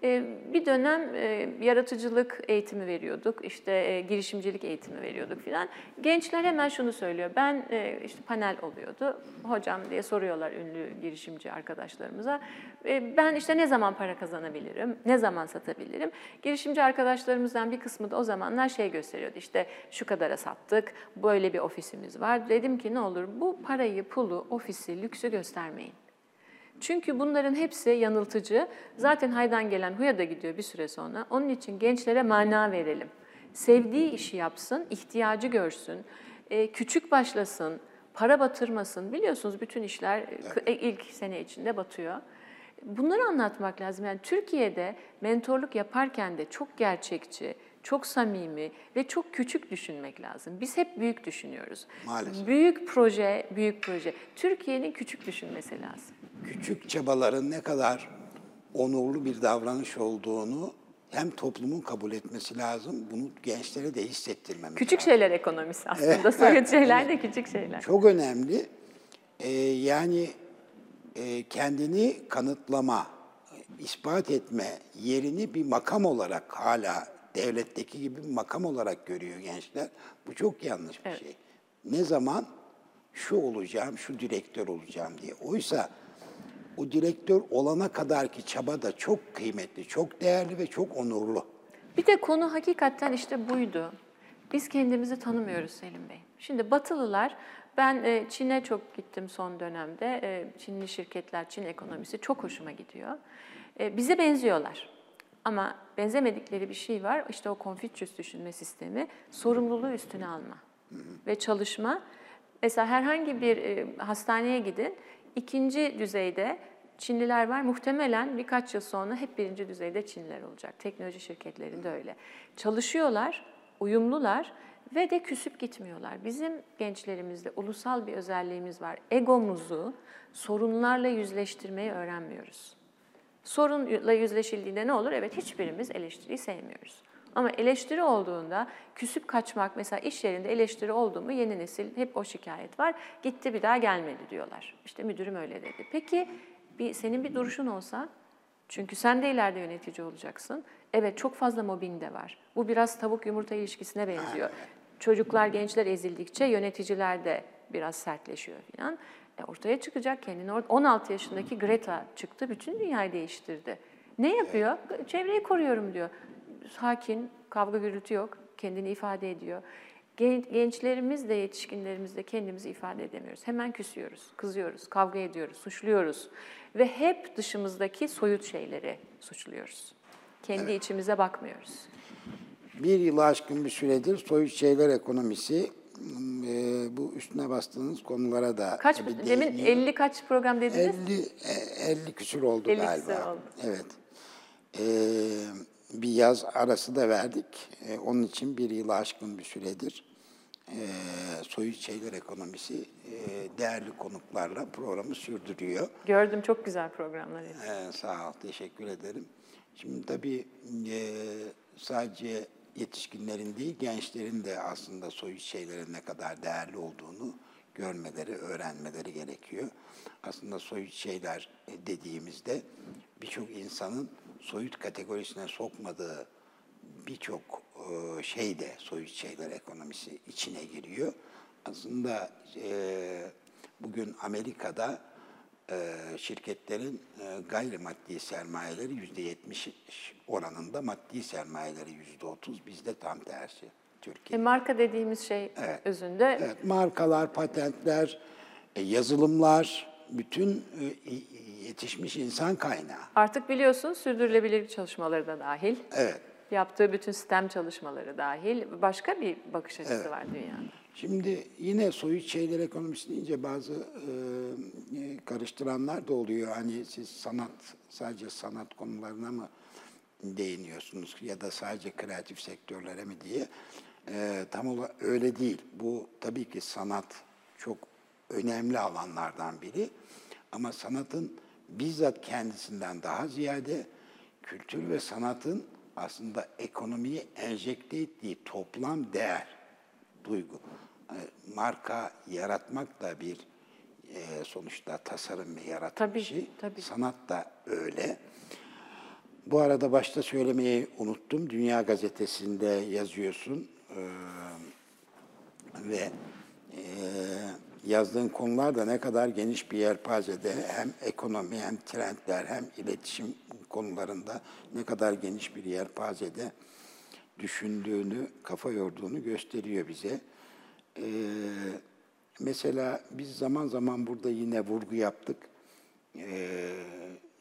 Ee, Bir dönem e, yaratıcılık eğitimi veriyorduk, işte e, girişimcilik eğitimi veriyorduk filan. Gençler hemen şunu söylüyor, ben e, işte panel oluyordu, hocam diye soruyorlar ünlü girişimci arkadaşlarımıza. Ben işte ne zaman para kazanabilirim, ne zaman satabilirim? Girişimci arkadaşlarımızdan bir kısmı da o zamanlar şey gösteriyordu, işte şu kadara sattık, böyle bir ofisimiz var. Dedim ki ne olur bu parayı, pulu, ofisi, lüksü göstermeyin. Çünkü bunların hepsi yanıltıcı. Zaten haydan gelen huya da gidiyor bir süre sonra. Onun için gençlere mana verelim. Sevdiği işi yapsın, ihtiyacı görsün, e, küçük başlasın, para batırmasın. Biliyorsunuz bütün işler e, e, ilk sene içinde batıyor. Bunları anlatmak lazım. Yani Türkiye'de mentorluk yaparken de çok gerçekçi, çok samimi ve çok küçük düşünmek lazım. Biz hep büyük düşünüyoruz. Maalesef. Büyük proje, büyük proje. Türkiye'nin küçük düşünmesi lazım. Küçük çabaların ne kadar onurlu bir davranış olduğunu hem toplumun kabul etmesi lazım, bunu gençlere de hissettirmemiz Küçük lazım. şeyler ekonomisi aslında. [laughs] Soyut şeyler de küçük şeyler. Çok önemli. Ee, yani e, kendini kanıtlama, ispat etme yerini bir makam olarak hala devletteki gibi bir makam olarak görüyor gençler. Bu çok yanlış bir Evet. şey. Ne zaman şu olacağım, şu direktör olacağım diye. Oysa o direktör olana kadarki çaba da çok kıymetli, çok değerli ve çok onurlu. Bir de konu hakikaten işte buydu. Biz kendimizi tanımıyoruz Selim Bey. Şimdi Batılılar, ben e, Çin'e çok gittim son dönemde. E, Çinli şirketler, Çin ekonomisi çok hoşuma gidiyor. E, Bize benziyorlar. Ama benzemedikleri bir şey var. İşte o Confucius düşünme sistemi, sorumluluğu üstüne alma ve çalışma. Mesela herhangi bir hastaneye gidin, ikinci düzeyde Çinliler var. Muhtemelen birkaç yıl sonra hep birinci düzeyde Çinliler olacak. Teknoloji şirketlerinde öyle. Çalışıyorlar, uyumlular ve de küsüp gitmiyorlar. Bizim gençlerimizde ulusal bir özelliğimiz var. Egomuzu sorunlarla yüzleştirmeyi öğrenmiyoruz. Sorunla yüzleşildiğinde ne olur? Evet hiçbirimiz eleştiriyi sevmiyoruz. Ama eleştiri olduğunda küsüp kaçmak, mesela iş yerinde eleştiri oldu mu yeni nesil hep o şikayet var. Gitti bir daha gelmedi diyorlar. İşte müdürüm öyle dedi. Peki bir, senin bir duruşun olsa, çünkü sen de ileride yönetici olacaksın. Evet çok fazla mobbing de var. Bu biraz tavuk yumurta ilişkisine benziyor. Çocuklar, gençler ezildikçe yöneticiler de biraz sertleşiyor falan. E ortaya çıkacak kendini. or- 16 yaşındaki Greta çıktı, bütün dünyayı değiştirdi. Ne yapıyor? Çevreyi koruyorum diyor. Sakin, kavga gürültü yok, kendini ifade ediyor. Gen- Gençlerimiz de yetişkinlerimiz de kendimizi ifade edemiyoruz. Hemen küsüyoruz, kızıyoruz, kavga ediyoruz, suçluyoruz. Ve hep dışımızdaki soyut şeyleri suçluyoruz. Kendi içimize bakmıyoruz. Bir yılı aşkın bir süredir soyut şeyler ekonomisi e, bu üstüne bastığınız konulara da Kaç bir demin değineyim. 50 kaç program dediniz? 50 e, 50 küsur oldu 50 galiba. küsur oldu. Evet. Ee, bir yaz arası da verdik. Ee, onun için bir yılı aşkın bir süredir e, soyut şeyler ekonomisi e, değerli konuklarla programı sürdürüyor. Gördüm çok güzel programlar. Ee, sağ ol, teşekkür ederim. Şimdi tabii e, sadece yetişkinlerin değil, gençlerin de aslında soyut şeylerin ne kadar değerli olduğunu görmeleri, öğrenmeleri gerekiyor. Aslında soyut şeyler e, dediğimizde birçok insanın soyut kategorisine sokmadığı birçok e, şey de soyut şeyler ekonomisi içine giriyor. Aslında e, bugün Amerika'da e, şirketlerin gayrimaddi sermayeleri yüzde yetmiş oranında, maddi sermayeleri yüzde otuz, bizde tam tersi E, Türkiye. marka dediğimiz şey özünde Evet, markalar, patentler, yazılımlar, bütün yetişmiş insan kaynağı. artık biliyorsun sürdürülebilirlik çalışmaları da dahil. Evet. Yaptığı bütün sistem çalışmaları dahil başka bir bakış açısı var dünyada. Şimdi yine soyut şeyler ekonomisi deyince bazı e, karıştıranlar da oluyor. Hani siz sanat, sadece sanat konularına mı değiniyorsunuz ya da sadece kreatif sektörlere mi diye. E, tam olarak öyle değil. Bu tabii ki sanat çok önemli alanlardan biri. Ama sanatın bizzat kendisinden daha ziyade kültür ve sanatın aslında ekonomiye enjekte ettiği toplam değer duygu. E, Marka yaratmak da bir e, sonuçta tasarım ve yaratım Tabii, işi. tabii. Sanat da öyle. Bu arada başta söylemeyi unuttum. Dünya Gazetesi'nde yazıyorsun. Ve yazdığın konular da ne kadar geniş bir yelpazede hem ekonomi hem trendler hem iletişim konularında ne kadar geniş bir yelpazede düşündüğünü, kafa yorduğunu gösteriyor bize. Ee, mesela biz zaman zaman burada yine vurgu yaptık. Ee,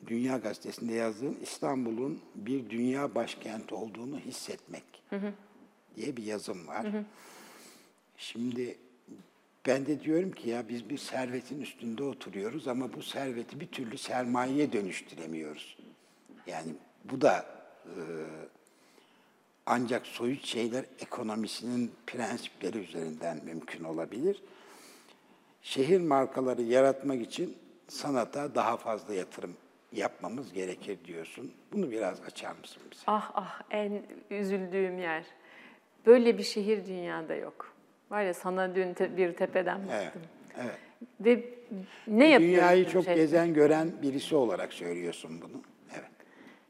Dünya Gazetesi'nde yazdığım İstanbul'un bir dünya başkenti olduğunu hissetmek diye bir yazım var. Şimdi ben de diyorum ki ya biz bir servetin üstünde oturuyoruz ama bu serveti bir türlü sermayeye dönüştüremiyoruz. Yani bu da e, ancak soyut şeyler ekonomisinin prensipleri üzerinden mümkün olabilir. Şehir markaları yaratmak için sanata daha fazla yatırım yapmamız gerekir diyorsun. Bunu biraz açar mısın bize? Ah ah en üzüldüğüm yer. Böyle bir şehir dünyada yok. Var ya sana dün te- bir tepeden baktım. evet. Ve ne yapıyoruz? Dünyayı bu çok şey? gezen, gören birisi olarak söylüyorsun bunu. Evet.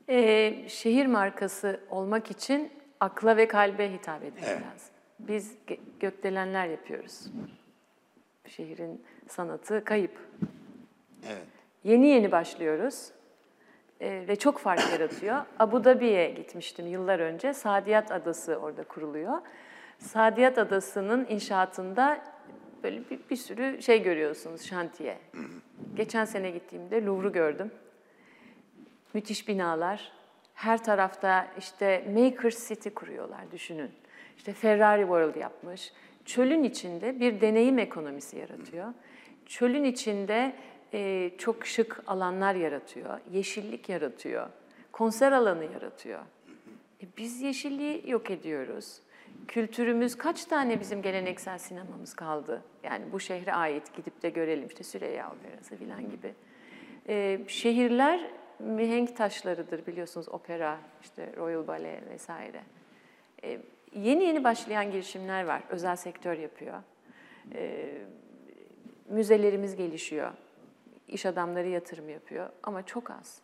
Ee, şehir markası olmak için akla ve kalbe hitap etmek Evet. lazım. Biz ge- gökdelenler yapıyoruz. Şehrin sanatı kayıp. Evet. Yeni yeni başlıyoruz Ee, ve çok fark yaratıyor. [coughs] Abu Dhabi'ye gitmiştim yıllar önce. Sadiyat Adası orada kuruluyor. Sadiyat Adası'nın inşaatında böyle bir, bir sürü şey görüyorsunuz, şantiye. Geçen sene gittiğimde Louvre'u gördüm. Müthiş binalar. Her tarafta işte Maker City kuruyorlar düşünün. İşte Ferrari World yapmış. Çölün içinde bir deneyim ekonomisi yaratıyor. Çölün içinde e, çok şık alanlar yaratıyor. Yeşillik yaratıyor. Konser alanı yaratıyor. E, biz yeşilliği yok ediyoruz. Kültürümüz kaç tane bizim geleneksel sinemamız kaldı? Yani bu şehre ait gidip de görelim işte Süreyya Operası falan gibi. Ee, şehirler mihenk taşlarıdır biliyorsunuz opera, işte Royal Ballet vesaire. Ee, yeni yeni başlayan girişimler var, özel sektör yapıyor. Ee, müzelerimiz gelişiyor, iş adamları yatırım yapıyor ama çok az.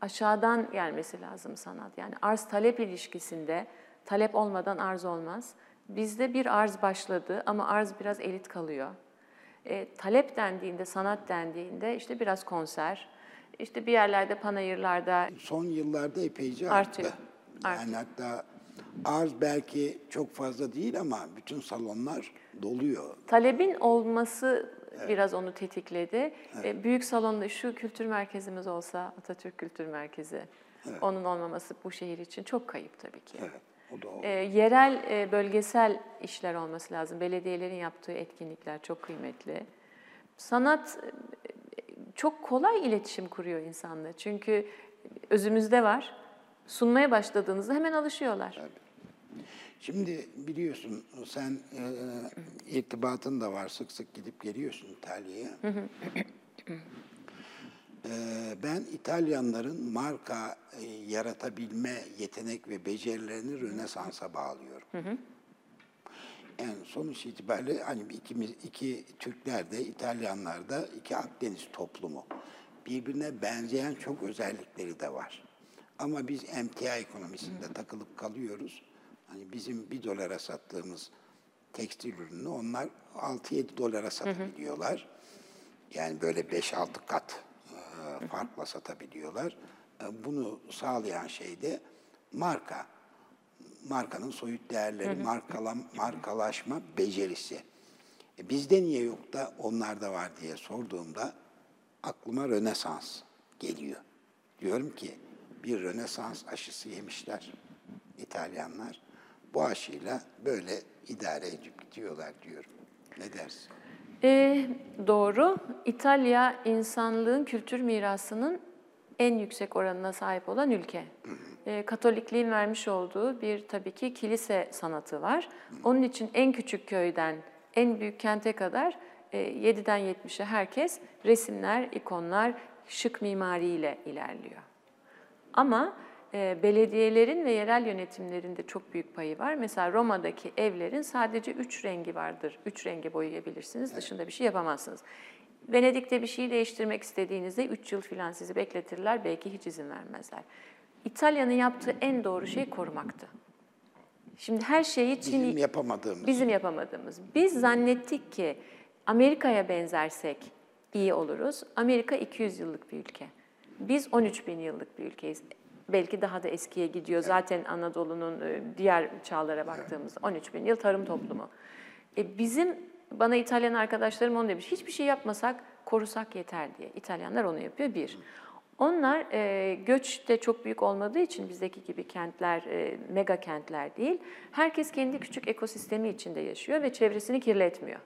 Aşağıdan gelmesi lazım sanat. Yani arz talep ilişkisinde talep olmadan arz olmaz. Bizde bir arz başladı ama arz biraz elit kalıyor. E, talep dendiğinde, sanat dendiğinde işte biraz konser, işte bir yerlerde panayırlarda Son yıllarda epeyce Artıyor, arttı. artıyor. Yani hatta arz belki çok fazla değil ama bütün salonlar doluyor. talebin olması biraz onu tetikledi. E, büyük salonda şu kültür merkezimiz olsa, Atatürk Kültür Merkezi, onun olmaması bu şehir için çok kayıp tabii ki. Evet, e, yerel, e, bölgesel işler olması lazım. Belediyelerin yaptığı etkinlikler çok kıymetli. Sanat e, çok kolay iletişim kuruyor insanla. Çünkü özümüzde var. Sunmaya başladığınızda hemen alışıyorlar. Şimdi biliyorsun sen e, irtibatın da var sık sık gidip geliyorsun İtalya'ya. E, ben İtalyanların marka e, yaratabilme yetenek ve becerilerini Rönesans'a bağlıyorum. Yani sonuç itibariyle hani ikimiz iki Türkler de İtalyanlar da iki Akdeniz toplumu. Birbirine benzeyen çok özellikleri de var. Ama biz emtia ekonomisinde takılıp kalıyoruz. Hani bizim bir dolara sattığımız tekstil ürünü onlar 6-7 dolara satabiliyorlar. Yani böyle 5-6 kat farkla satabiliyorlar. E, Bunu sağlayan şey de marka. Markanın soyut değerleri, markalam, markalaşma becerisi. E, bizde niye yok da onlarda var diye sorduğumda aklıma Rönesans geliyor. Diyorum ki bir Rönesans aşısı yemişler İtalyanlar. Bu aşıyla böyle idare edip gidiyorlar diyorum. Ne dersin? E, doğru. İtalya insanlığın kültür mirasının en yüksek oranına sahip olan ülke. E, Katolikliğin vermiş olduğu bir tabii ki kilise sanatı var. Onun için en küçük köyden en büyük kente kadar e, 7'den 70'e herkes resimler, ikonlar, şık mimariyle ilerliyor. Ama belediyelerin ve yerel yönetimlerin de çok büyük payı var. Mesela Roma'daki evlerin sadece üç rengi vardır. Üç renge boyayabilirsiniz, dışında bir şey yapamazsınız. Venedik'te bir şeyi değiştirmek istediğinizde üç yıl filan sizi bekletirler, belki hiç izin vermezler. İtalya'nın yaptığı en doğru şey korumaktı. Şimdi her şeyi Çin... Bizim yapamadığımız. Bizim yapamadığımız. Biz zannettik ki Amerika'ya benzersek iyi oluruz. Amerika 200 yıllık bir ülke. Biz 13 bin yıllık bir ülkeyiz. Belki daha da eskiye gidiyor. Zaten Anadolu'nun e, diğer çağlara baktığımızda 13 bin yıl tarım toplumu. E bizim, bana İtalyan arkadaşlarım onu demiş, hiçbir şey yapmasak korusak yeter diye. İtalyanlar onu yapıyor bir. Onlar e, göç de çok büyük olmadığı için bizdeki gibi kentler, e, mega kentler değil. Herkes kendi küçük ekosistemi içinde yaşıyor ve çevresini kirletmiyor.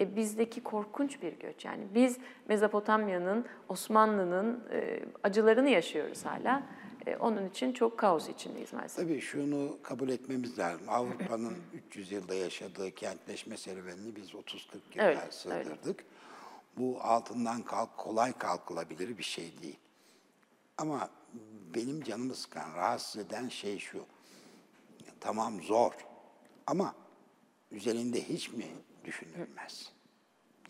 E, bizdeki korkunç bir göç. Yani biz Mezopotamya'nın, Osmanlı'nın e, acılarını yaşıyoruz hala. E, onun için çok kaos içindeyiz maalesef. Tabii şunu kabul etmemiz lazım. Avrupa'nın [laughs] 300 yılda yaşadığı kentleşme serüvenini biz 30-40 yıla Öyle, sığdırdık. Bu altından kalk, kolay kalkılabilir bir şey değil. Ama benim canımı sıkan, rahatsız eden şey şu. Tamam zor ama üzerinde hiç mi düşünülmez?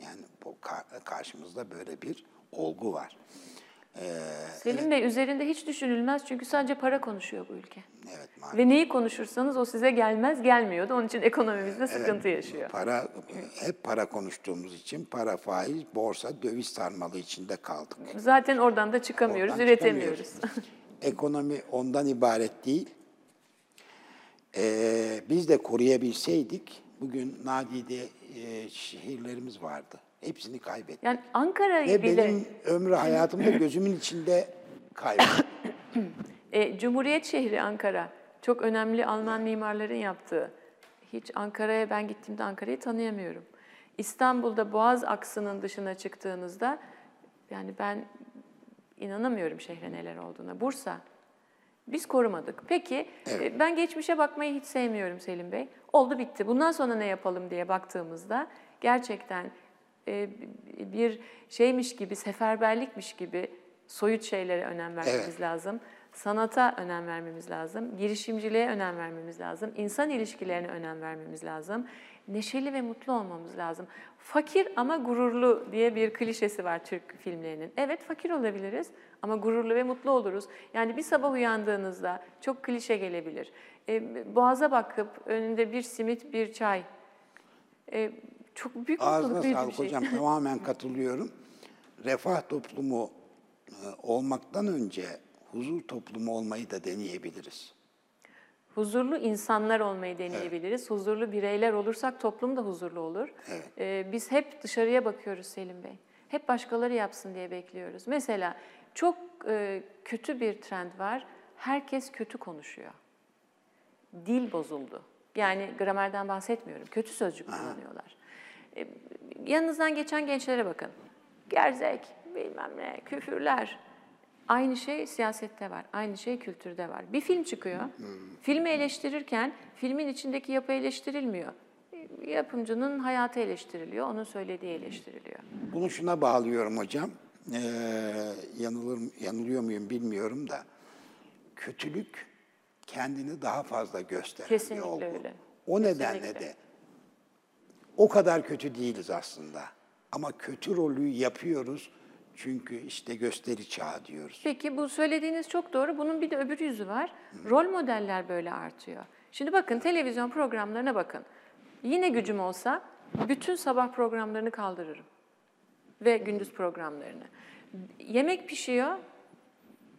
Yani bu ka- karşımızda böyle bir olgu var. Selim Bey üzerinde hiç düşünülmez çünkü sadece para konuşuyor bu ülke. Evet maalesef. Ve neyi konuşursanız o size gelmez, gelmiyordu. Onun için ekonomimizde sıkıntı yaşıyor. Para hep para konuştuğumuz için para, faiz, borsa, döviz sarmalı içinde kaldık. Zaten oradan da çıkamıyoruz, Oradan üretemiyoruz. çıkamıyoruz. [laughs] Ekonomi ondan ibaret değil. Ee, biz de koruyabilseydik bugün nadide e, şehirlerimiz vardı. Hepsini kaybettik. Yani Ankara Ve bile benim ömrü hayatımda gözümün içinde kaybettim. [coughs] E, Cumhuriyet şehri Ankara. Çok önemli Alman mimarların yaptığı. Hiç Ankara'ya ben gittiğimde Ankara'yı tanıyamıyorum. İstanbul'da Boğaz aksının dışına çıktığınızda yani ben inanamıyorum şehre neler olduğuna. Bursa. Biz korumadık. Peki e, ben geçmişe bakmayı hiç sevmiyorum Selim Bey. Oldu bitti. Bundan sonra ne yapalım diye baktığımızda gerçekten bir şeymiş gibi, seferberlikmiş gibi soyut şeylere önem vermemiz Evet. lazım. Sanata önem vermemiz lazım. Girişimciliğe önem vermemiz lazım. insan ilişkilerine önem vermemiz lazım. Neşeli ve mutlu olmamız lazım. Fakir ama gururlu diye bir klişesi var Türk filmlerinin. Evet fakir olabiliriz ama gururlu ve mutlu oluruz. Yani bir sabah uyandığınızda çok klişe gelebilir. E, boğaza bakıp önünde bir simit, bir çay. E, çok büyük Ağzına mutluluk, büyük bir sağlık şey. hocam. Tamamen katılıyorum. Refah toplumu e, olmaktan önce huzur toplumu olmayı da deneyebiliriz. Huzurlu insanlar olmayı deneyebiliriz. Huzurlu bireyler olursak toplum da huzurlu olur. Evet. Ee, biz hep dışarıya bakıyoruz Selim Bey. Hep başkaları yapsın diye bekliyoruz. Mesela çok e, kötü bir trend var. Herkes kötü konuşuyor. Dil bozuldu. Yani gramerden bahsetmiyorum. Kötü sözcük kullanıyorlar. E, yanınızdan geçen gençlere bakın. Gerzek, bilmem ne, küfürler. Aynı şey siyasette var, aynı şey kültürde var. Bir film çıkıyor, filmi eleştirirken filmin içindeki yapı eleştirilmiyor. Yapımcının hayatı eleştiriliyor, onun söylediği eleştiriliyor. Bunu şuna bağlıyorum hocam. Ee, yanılır, yanılıyor muyum bilmiyorum da. Kötülük kendini daha fazla gösteren Kesinlikle bir olgu. öyle. O nedenle Kesinlikle. de o kadar kötü değiliz aslında. Ama kötü rolü yapıyoruz çünkü işte gösteri çağı diyoruz. Peki bu söylediğiniz çok doğru. Bunun bir de öbür yüzü var. Rol modeller böyle artıyor. Şimdi bakın televizyon programlarına bakın. Yine gücüm olsa bütün sabah programlarını kaldırırım. Ve gündüz programlarını. Yemek pişiyor.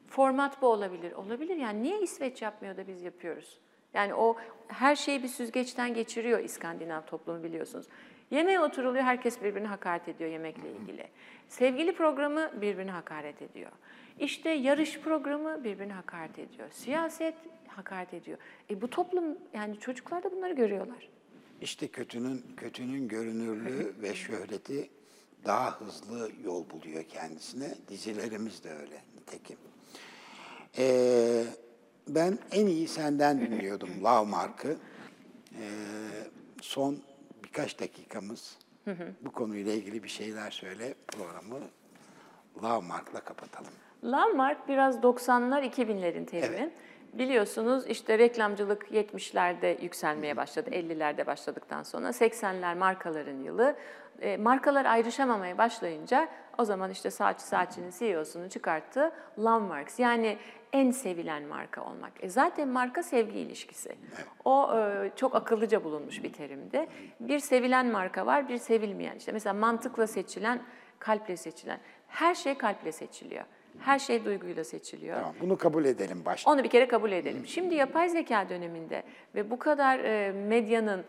Format bu olabilir. Olabilir yani niye İsveç yapmıyor da biz yapıyoruz? Yani o her şeyi bir süzgeçten geçiriyor İskandinav toplumu biliyorsunuz. Yemeğe oturuluyor, herkes birbirini hakaret ediyor yemekle ilgili. Sevgili programı birbirini hakaret ediyor. İşte yarış programı birbirini hakaret ediyor. Siyaset hakaret ediyor. E bu toplum yani çocuklar da bunları görüyorlar. İşte kötünün kötünün görünürlüğü ve şöhreti daha hızlı yol buluyor kendisine. Dizilerimiz de öyle nitekim. Ee, ben en iyi senden dinliyordum [laughs] Lavmark'ı. Ee, son birkaç dakikamız bu konuyla ilgili bir şeyler söyle programı Lavmark'la kapatalım. Landmark biraz 90'lar 2000'lerin terimi. Evet. Biliyorsunuz işte reklamcılık 70'lerde yükselmeye başladı, 50'lerde başladıktan sonra 80'ler markaların yılı. E, markalar ayrışamamaya başlayınca o zaman işte Saatçi Saatçi'nin CEO'sunu çıkarttı Landmarks yani en sevilen marka olmak. E zaten marka sevgi ilişkisi. O e, çok akıllıca bulunmuş bir terimdi. Bir sevilen marka var, bir sevilmeyen. İşte mesela mantıkla seçilen, kalple seçilen. Her şey kalple seçiliyor. Her şey duyguyla seçiliyor. Tamam, bunu kabul edelim başta. Onu bir kere kabul edelim. Şimdi yapay zeka döneminde ve bu kadar e, medyanın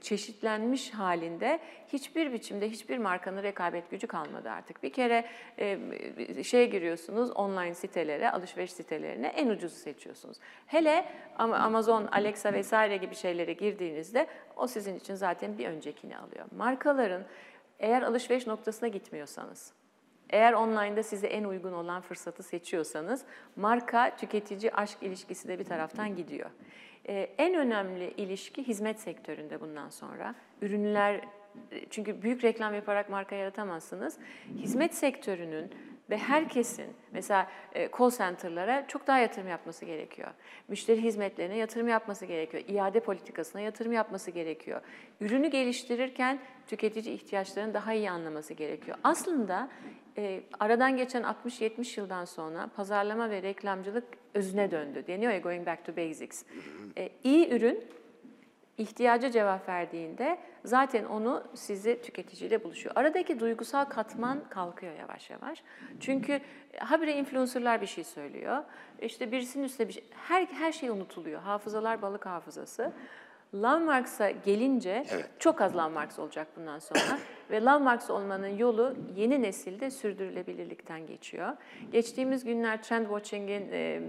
çeşitlenmiş halinde hiçbir biçimde hiçbir markanın rekabet gücü kalmadı artık. Bir kere e, şeye giriyorsunuz online sitelere, alışveriş sitelerine en ucuzu seçiyorsunuz. Hele ama Amazon, Alexa vesaire gibi şeylere girdiğinizde o sizin için zaten bir öncekini alıyor. Markaların eğer alışveriş noktasına gitmiyorsanız, eğer online'da size en uygun olan fırsatı seçiyorsanız marka tüketici aşk ilişkisi de bir taraftan gidiyor. Ee, en önemli ilişki hizmet sektöründe bundan sonra. Ürünler çünkü büyük reklam yaparak marka yaratamazsınız. Hizmet sektörünün ve herkesin mesela e, call center'lara çok daha yatırım yapması gerekiyor. Müşteri hizmetlerine yatırım yapması gerekiyor. İade politikasına yatırım yapması gerekiyor. Ürünü geliştirirken tüketici ihtiyaçlarını daha iyi anlaması gerekiyor. Aslında e, aradan geçen 60-70 yıldan sonra pazarlama ve reklamcılık özüne döndü. Deniyor ya going back to basics. E, iyi ürün ihtiyaca cevap verdiğinde zaten onu sizi tüketiciyle buluşuyor. Aradaki duygusal katman kalkıyor yavaş yavaş. Çünkü habire influencerlar bir şey söylüyor. İşte birisinin üstüne bir şey, her, her şey unutuluyor. Hafızalar balık hafızası. Landmarks'a gelince Evet. çok az Landmarks olacak bundan sonra [coughs] ve Landmarks olmanın yolu yeni nesilde sürdürülebilirlikten geçiyor. Geçtiğimiz günler Trend Watching'in e,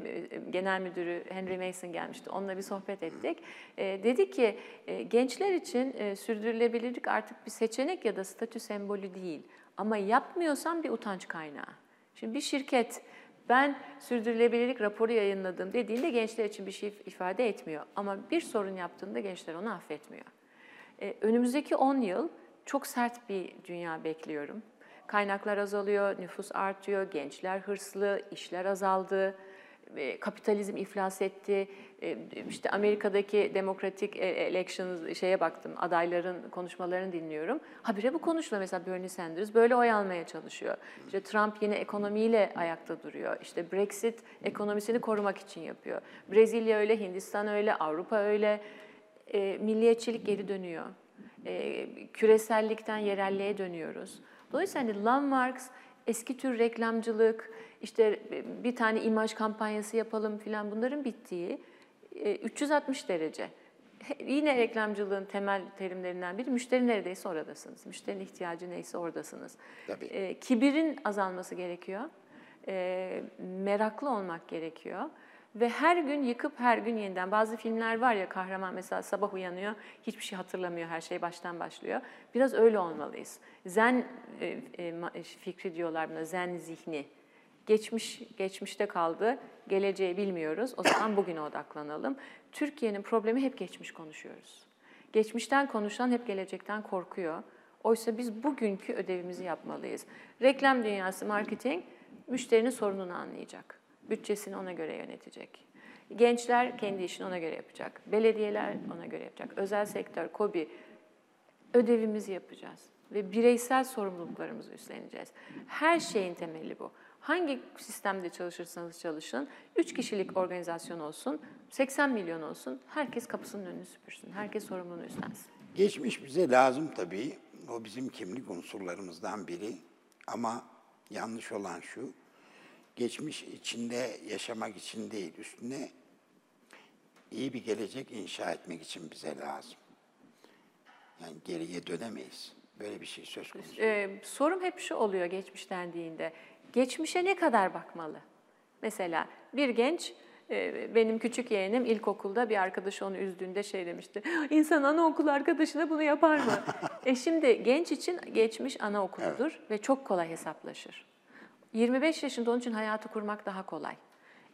genel müdürü Henry Mason gelmişti. Onunla bir sohbet ettik. E, dedi ki e, gençler için e, sürdürülebilirlik artık bir seçenek ya da statü sembolü değil. Ama yapmıyorsan bir utanç kaynağı. Şimdi bir şirket ben sürdürülebilirlik raporu yayınladım dediğinde gençler için bir şey ifade etmiyor. Ama bir sorun yaptığında gençler onu affetmiyor. Ee, önümüzdeki 10 yıl çok sert bir dünya bekliyorum. Kaynaklar azalıyor, nüfus artıyor, gençler hırslı, işler azaldı, kapitalizm iflas etti. E, İşte Amerika'daki Democratic Elections şeye baktım, adayların konuşmalarını dinliyorum. Habire bu konuşuluyor. Mesela Bernie Sanders böyle oy almaya çalışıyor. İşte Trump yine ekonomiyle ayakta duruyor. İşte Brexit ekonomisini korumak için yapıyor. Brezilya öyle, Hindistan öyle, Avrupa öyle. E, milliyetçilik geri dönüyor. E, küresellikten yerelliğe dönüyoruz. Dolayısıyla hani Landmarks eski tür reklamcılık, işte bir tane imaj kampanyası yapalım filan bunların bittiği e, 360 derece. He- Yine reklamcılığın temel terimlerinden biri müşteri neredeyse oradasınız. Müşterinin ihtiyacı neyse oradasınız. Tabii. E, kibirin azalması gerekiyor. E, meraklı olmak gerekiyor. Ve her gün yıkıp her gün yeniden. Bazı filmler var ya kahraman mesela sabah uyanıyor, hiçbir şey hatırlamıyor, her şey baştan başlıyor. Biraz öyle olmalıyız. Zen e, e, ma- fikri diyorlar buna, zen zihni. Geçmiş geçmişte kaldı, geleceği bilmiyoruz. O zaman bugüne odaklanalım. Türkiye'nin problemi hep geçmiş konuşuyoruz. Geçmişten konuşan hep gelecekten korkuyor. Oysa biz bugünkü ödevimizi yapmalıyız. Reklam dünyası, marketing müşterinin sorununu anlayacak. Bütçesini ona göre yönetecek. Gençler kendi işini ona göre yapacak. Belediyeler ona göre yapacak. Özel sektör, KOBİ ödevimizi yapacağız ve bireysel sorumluluklarımızı üstleneceğiz. Her şeyin temeli bu. Hangi sistemde çalışırsanız çalışın, 3 kişilik organizasyon olsun, 80 milyon olsun, herkes kapısının önünü süpürsün, herkes sorumluluğunu üstlensin. Geçmiş bize lazım tabii. O bizim kimlik unsurlarımızdan biri. Ama yanlış olan şu, geçmiş içinde yaşamak için değil, üstüne iyi bir gelecek inşa etmek için bize lazım. Yani geriye dönemeyiz. Böyle bir şey söz konusu. Ee, sorum hep şu oluyor geçmiş dendiğinde. Geçmişe ne kadar bakmalı? Mesela bir genç, e, benim küçük yeğenim ilkokulda bir arkadaşı onu üzdüğünde şey demişti. [gasps] İnsan anaokulu arkadaşına bunu yapar mı? [laughs] e şimdi genç için geçmiş anaokuludur ve çok kolay hesaplaşır. 25 yaşında onun için hayatı kurmak daha kolay.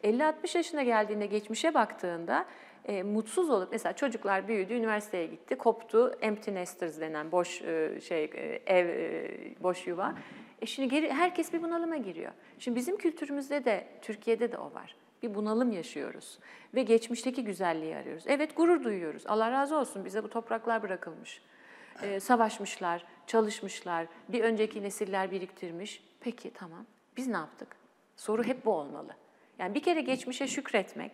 50-60 yaşına geldiğinde geçmişe baktığında e, mutsuz olup mesela çocuklar büyüdü, üniversiteye gitti, koptu, empty nesters denen boş e, şey e, ev e, boş yuva. E şimdi geri, herkes bir bunalıma giriyor. Şimdi bizim kültürümüzde de Türkiye'de de o var. Bir bunalım yaşıyoruz ve geçmişteki güzelliği arıyoruz. Evet gurur duyuyoruz. Allah razı olsun bize bu topraklar bırakılmış. Ee, savaşmışlar, çalışmışlar, bir önceki nesiller biriktirmiş. Peki tamam, biz ne yaptık? Soru hep bu olmalı. Yani bir kere geçmişe şükretmek,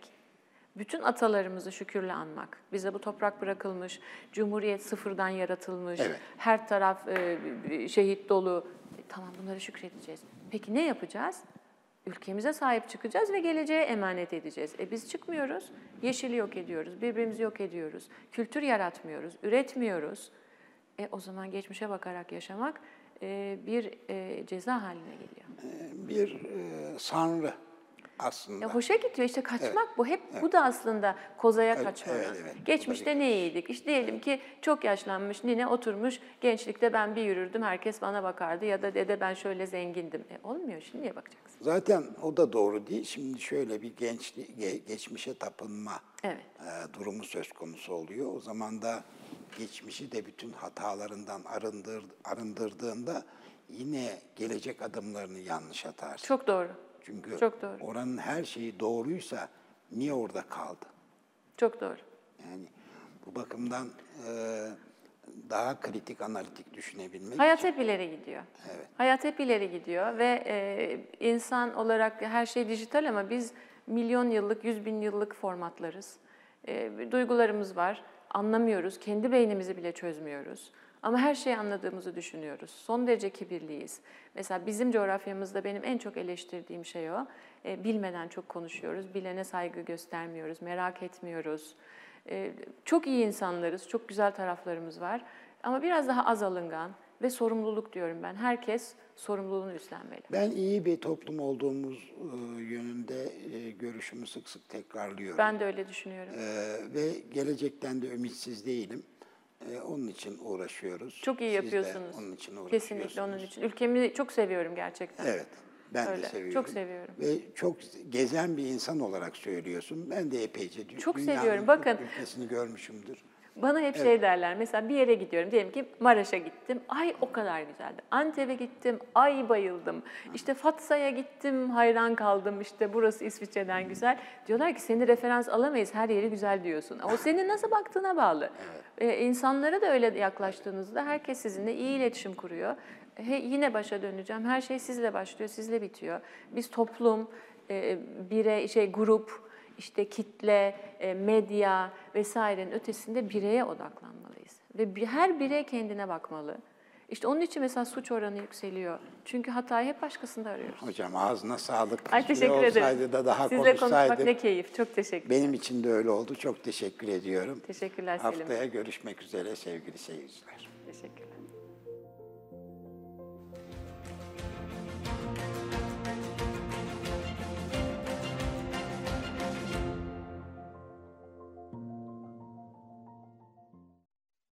bütün atalarımızı şükürle anmak. Bize bu toprak bırakılmış, cumhuriyet sıfırdan yaratılmış, Evet. her taraf e, şehit dolu. E, tamam bunları şükredeceğiz. Peki ne yapacağız? Ülkemize sahip çıkacağız ve geleceğe emanet edeceğiz. E biz çıkmıyoruz, yeşili yok ediyoruz, birbirimizi yok ediyoruz, kültür yaratmıyoruz, üretmiyoruz. E o zaman geçmişe bakarak yaşamak bir e, ceza haline geliyor. Bir e, sanrı aslında. Ya hoşa gidiyor işte kaçmak bu hep bu da aslında kozaya Evet, kaçma. evet, evet. Geçmişte ne iyiydik? İşte diyelim ki çok yaşlanmış nine oturmuş gençlikte ben bir yürürdüm herkes bana bakardı ya da dede ben şöyle zengindim. E, olmuyor şimdi niye bakacaksın? Zaten o da doğru değil. Şimdi şöyle bir gençli, ge- geçmişe tapınma Evet. e, durumu söz konusu oluyor. O zaman da geçmişi de bütün hatalarından arındır, arındırdığında yine gelecek adımlarını yanlış atarsın. Çok doğru. Çünkü çok doğru. oranın her şeyi doğruysa niye orada kaldı? Çok doğru. Yani bu bakımdan e, daha kritik, analitik düşünebilmek Hayat hep ileri gidiyor. Hayat hep ileri gidiyor ve e, insan olarak her şey dijital ama biz milyon yıllık, yüz bin yıllık formatlarız. E, duygularımız var, anlamıyoruz, kendi beynimizi bile çözmüyoruz. Ama her şeyi anladığımızı düşünüyoruz. Son derece kibirliyiz. Mesela bizim coğrafyamızda benim en çok eleştirdiğim şey o. E, bilmeden çok konuşuyoruz, bilene saygı göstermiyoruz, merak etmiyoruz. E, çok iyi insanlarız, çok güzel taraflarımız var. Ama biraz daha az alıngan ve sorumluluk diyorum ben. Herkes sorumluluğunu üstlenmeli. Ben iyi bir toplum olduğumuz e, yönünde e, görüşümü sık sık tekrarlıyorum. Ben de öyle düşünüyorum. E, ve gelecekten de ümitsiz değilim. E, onun için uğraşıyoruz. Çok iyi Siz yapıyorsunuz. onun için uğraşıyorsunuz. Kesinlikle onun için. Ülkemi çok seviyorum gerçekten. Evet. Ben Öyle, de seviyorum. çok seviyorum. Ve çok gezen bir insan olarak söylüyorsun. Ben de epeyce Çok seviyorum. Bakın. ülkesini görmüşümdür. Bana hep şey derler. Mesela bir yere gidiyorum. Diyelim ki Maraş'a gittim. Ay o kadar güzeldi. Antep'e gittim. Ay bayıldım. İşte Fatsa'ya gittim. Hayran kaldım. İşte burası İsviçre'den güzel. Diyorlar ki seni referans alamayız. Her yeri güzel diyorsun. O senin nasıl baktığına bağlı. Ee, insanlara da öyle yaklaştığınızda herkes sizinle iyi iletişim kuruyor. He, yine başa döneceğim. Her şey sizle başlıyor, sizle bitiyor. Biz toplum, e, bire, şey grup, işte kitle, e, medya vesairenin ötesinde bireye odaklanmalıyız. Ve her birey kendine bakmalı. İşte onun için mesela suç oranı yükseliyor. Çünkü hatayı hep başkasında arıyoruz. Hocam ağzına sağlık. Ay teşekkür ederim. olsaydı da daha Sizle konuşmak ne keyif. Çok teşekkür Benim için de öyle oldu. Çok teşekkür ediyorum. Teşekkürler Selim. Haftaya görüşmek üzere sevgili seyirciler. Teşekkürler.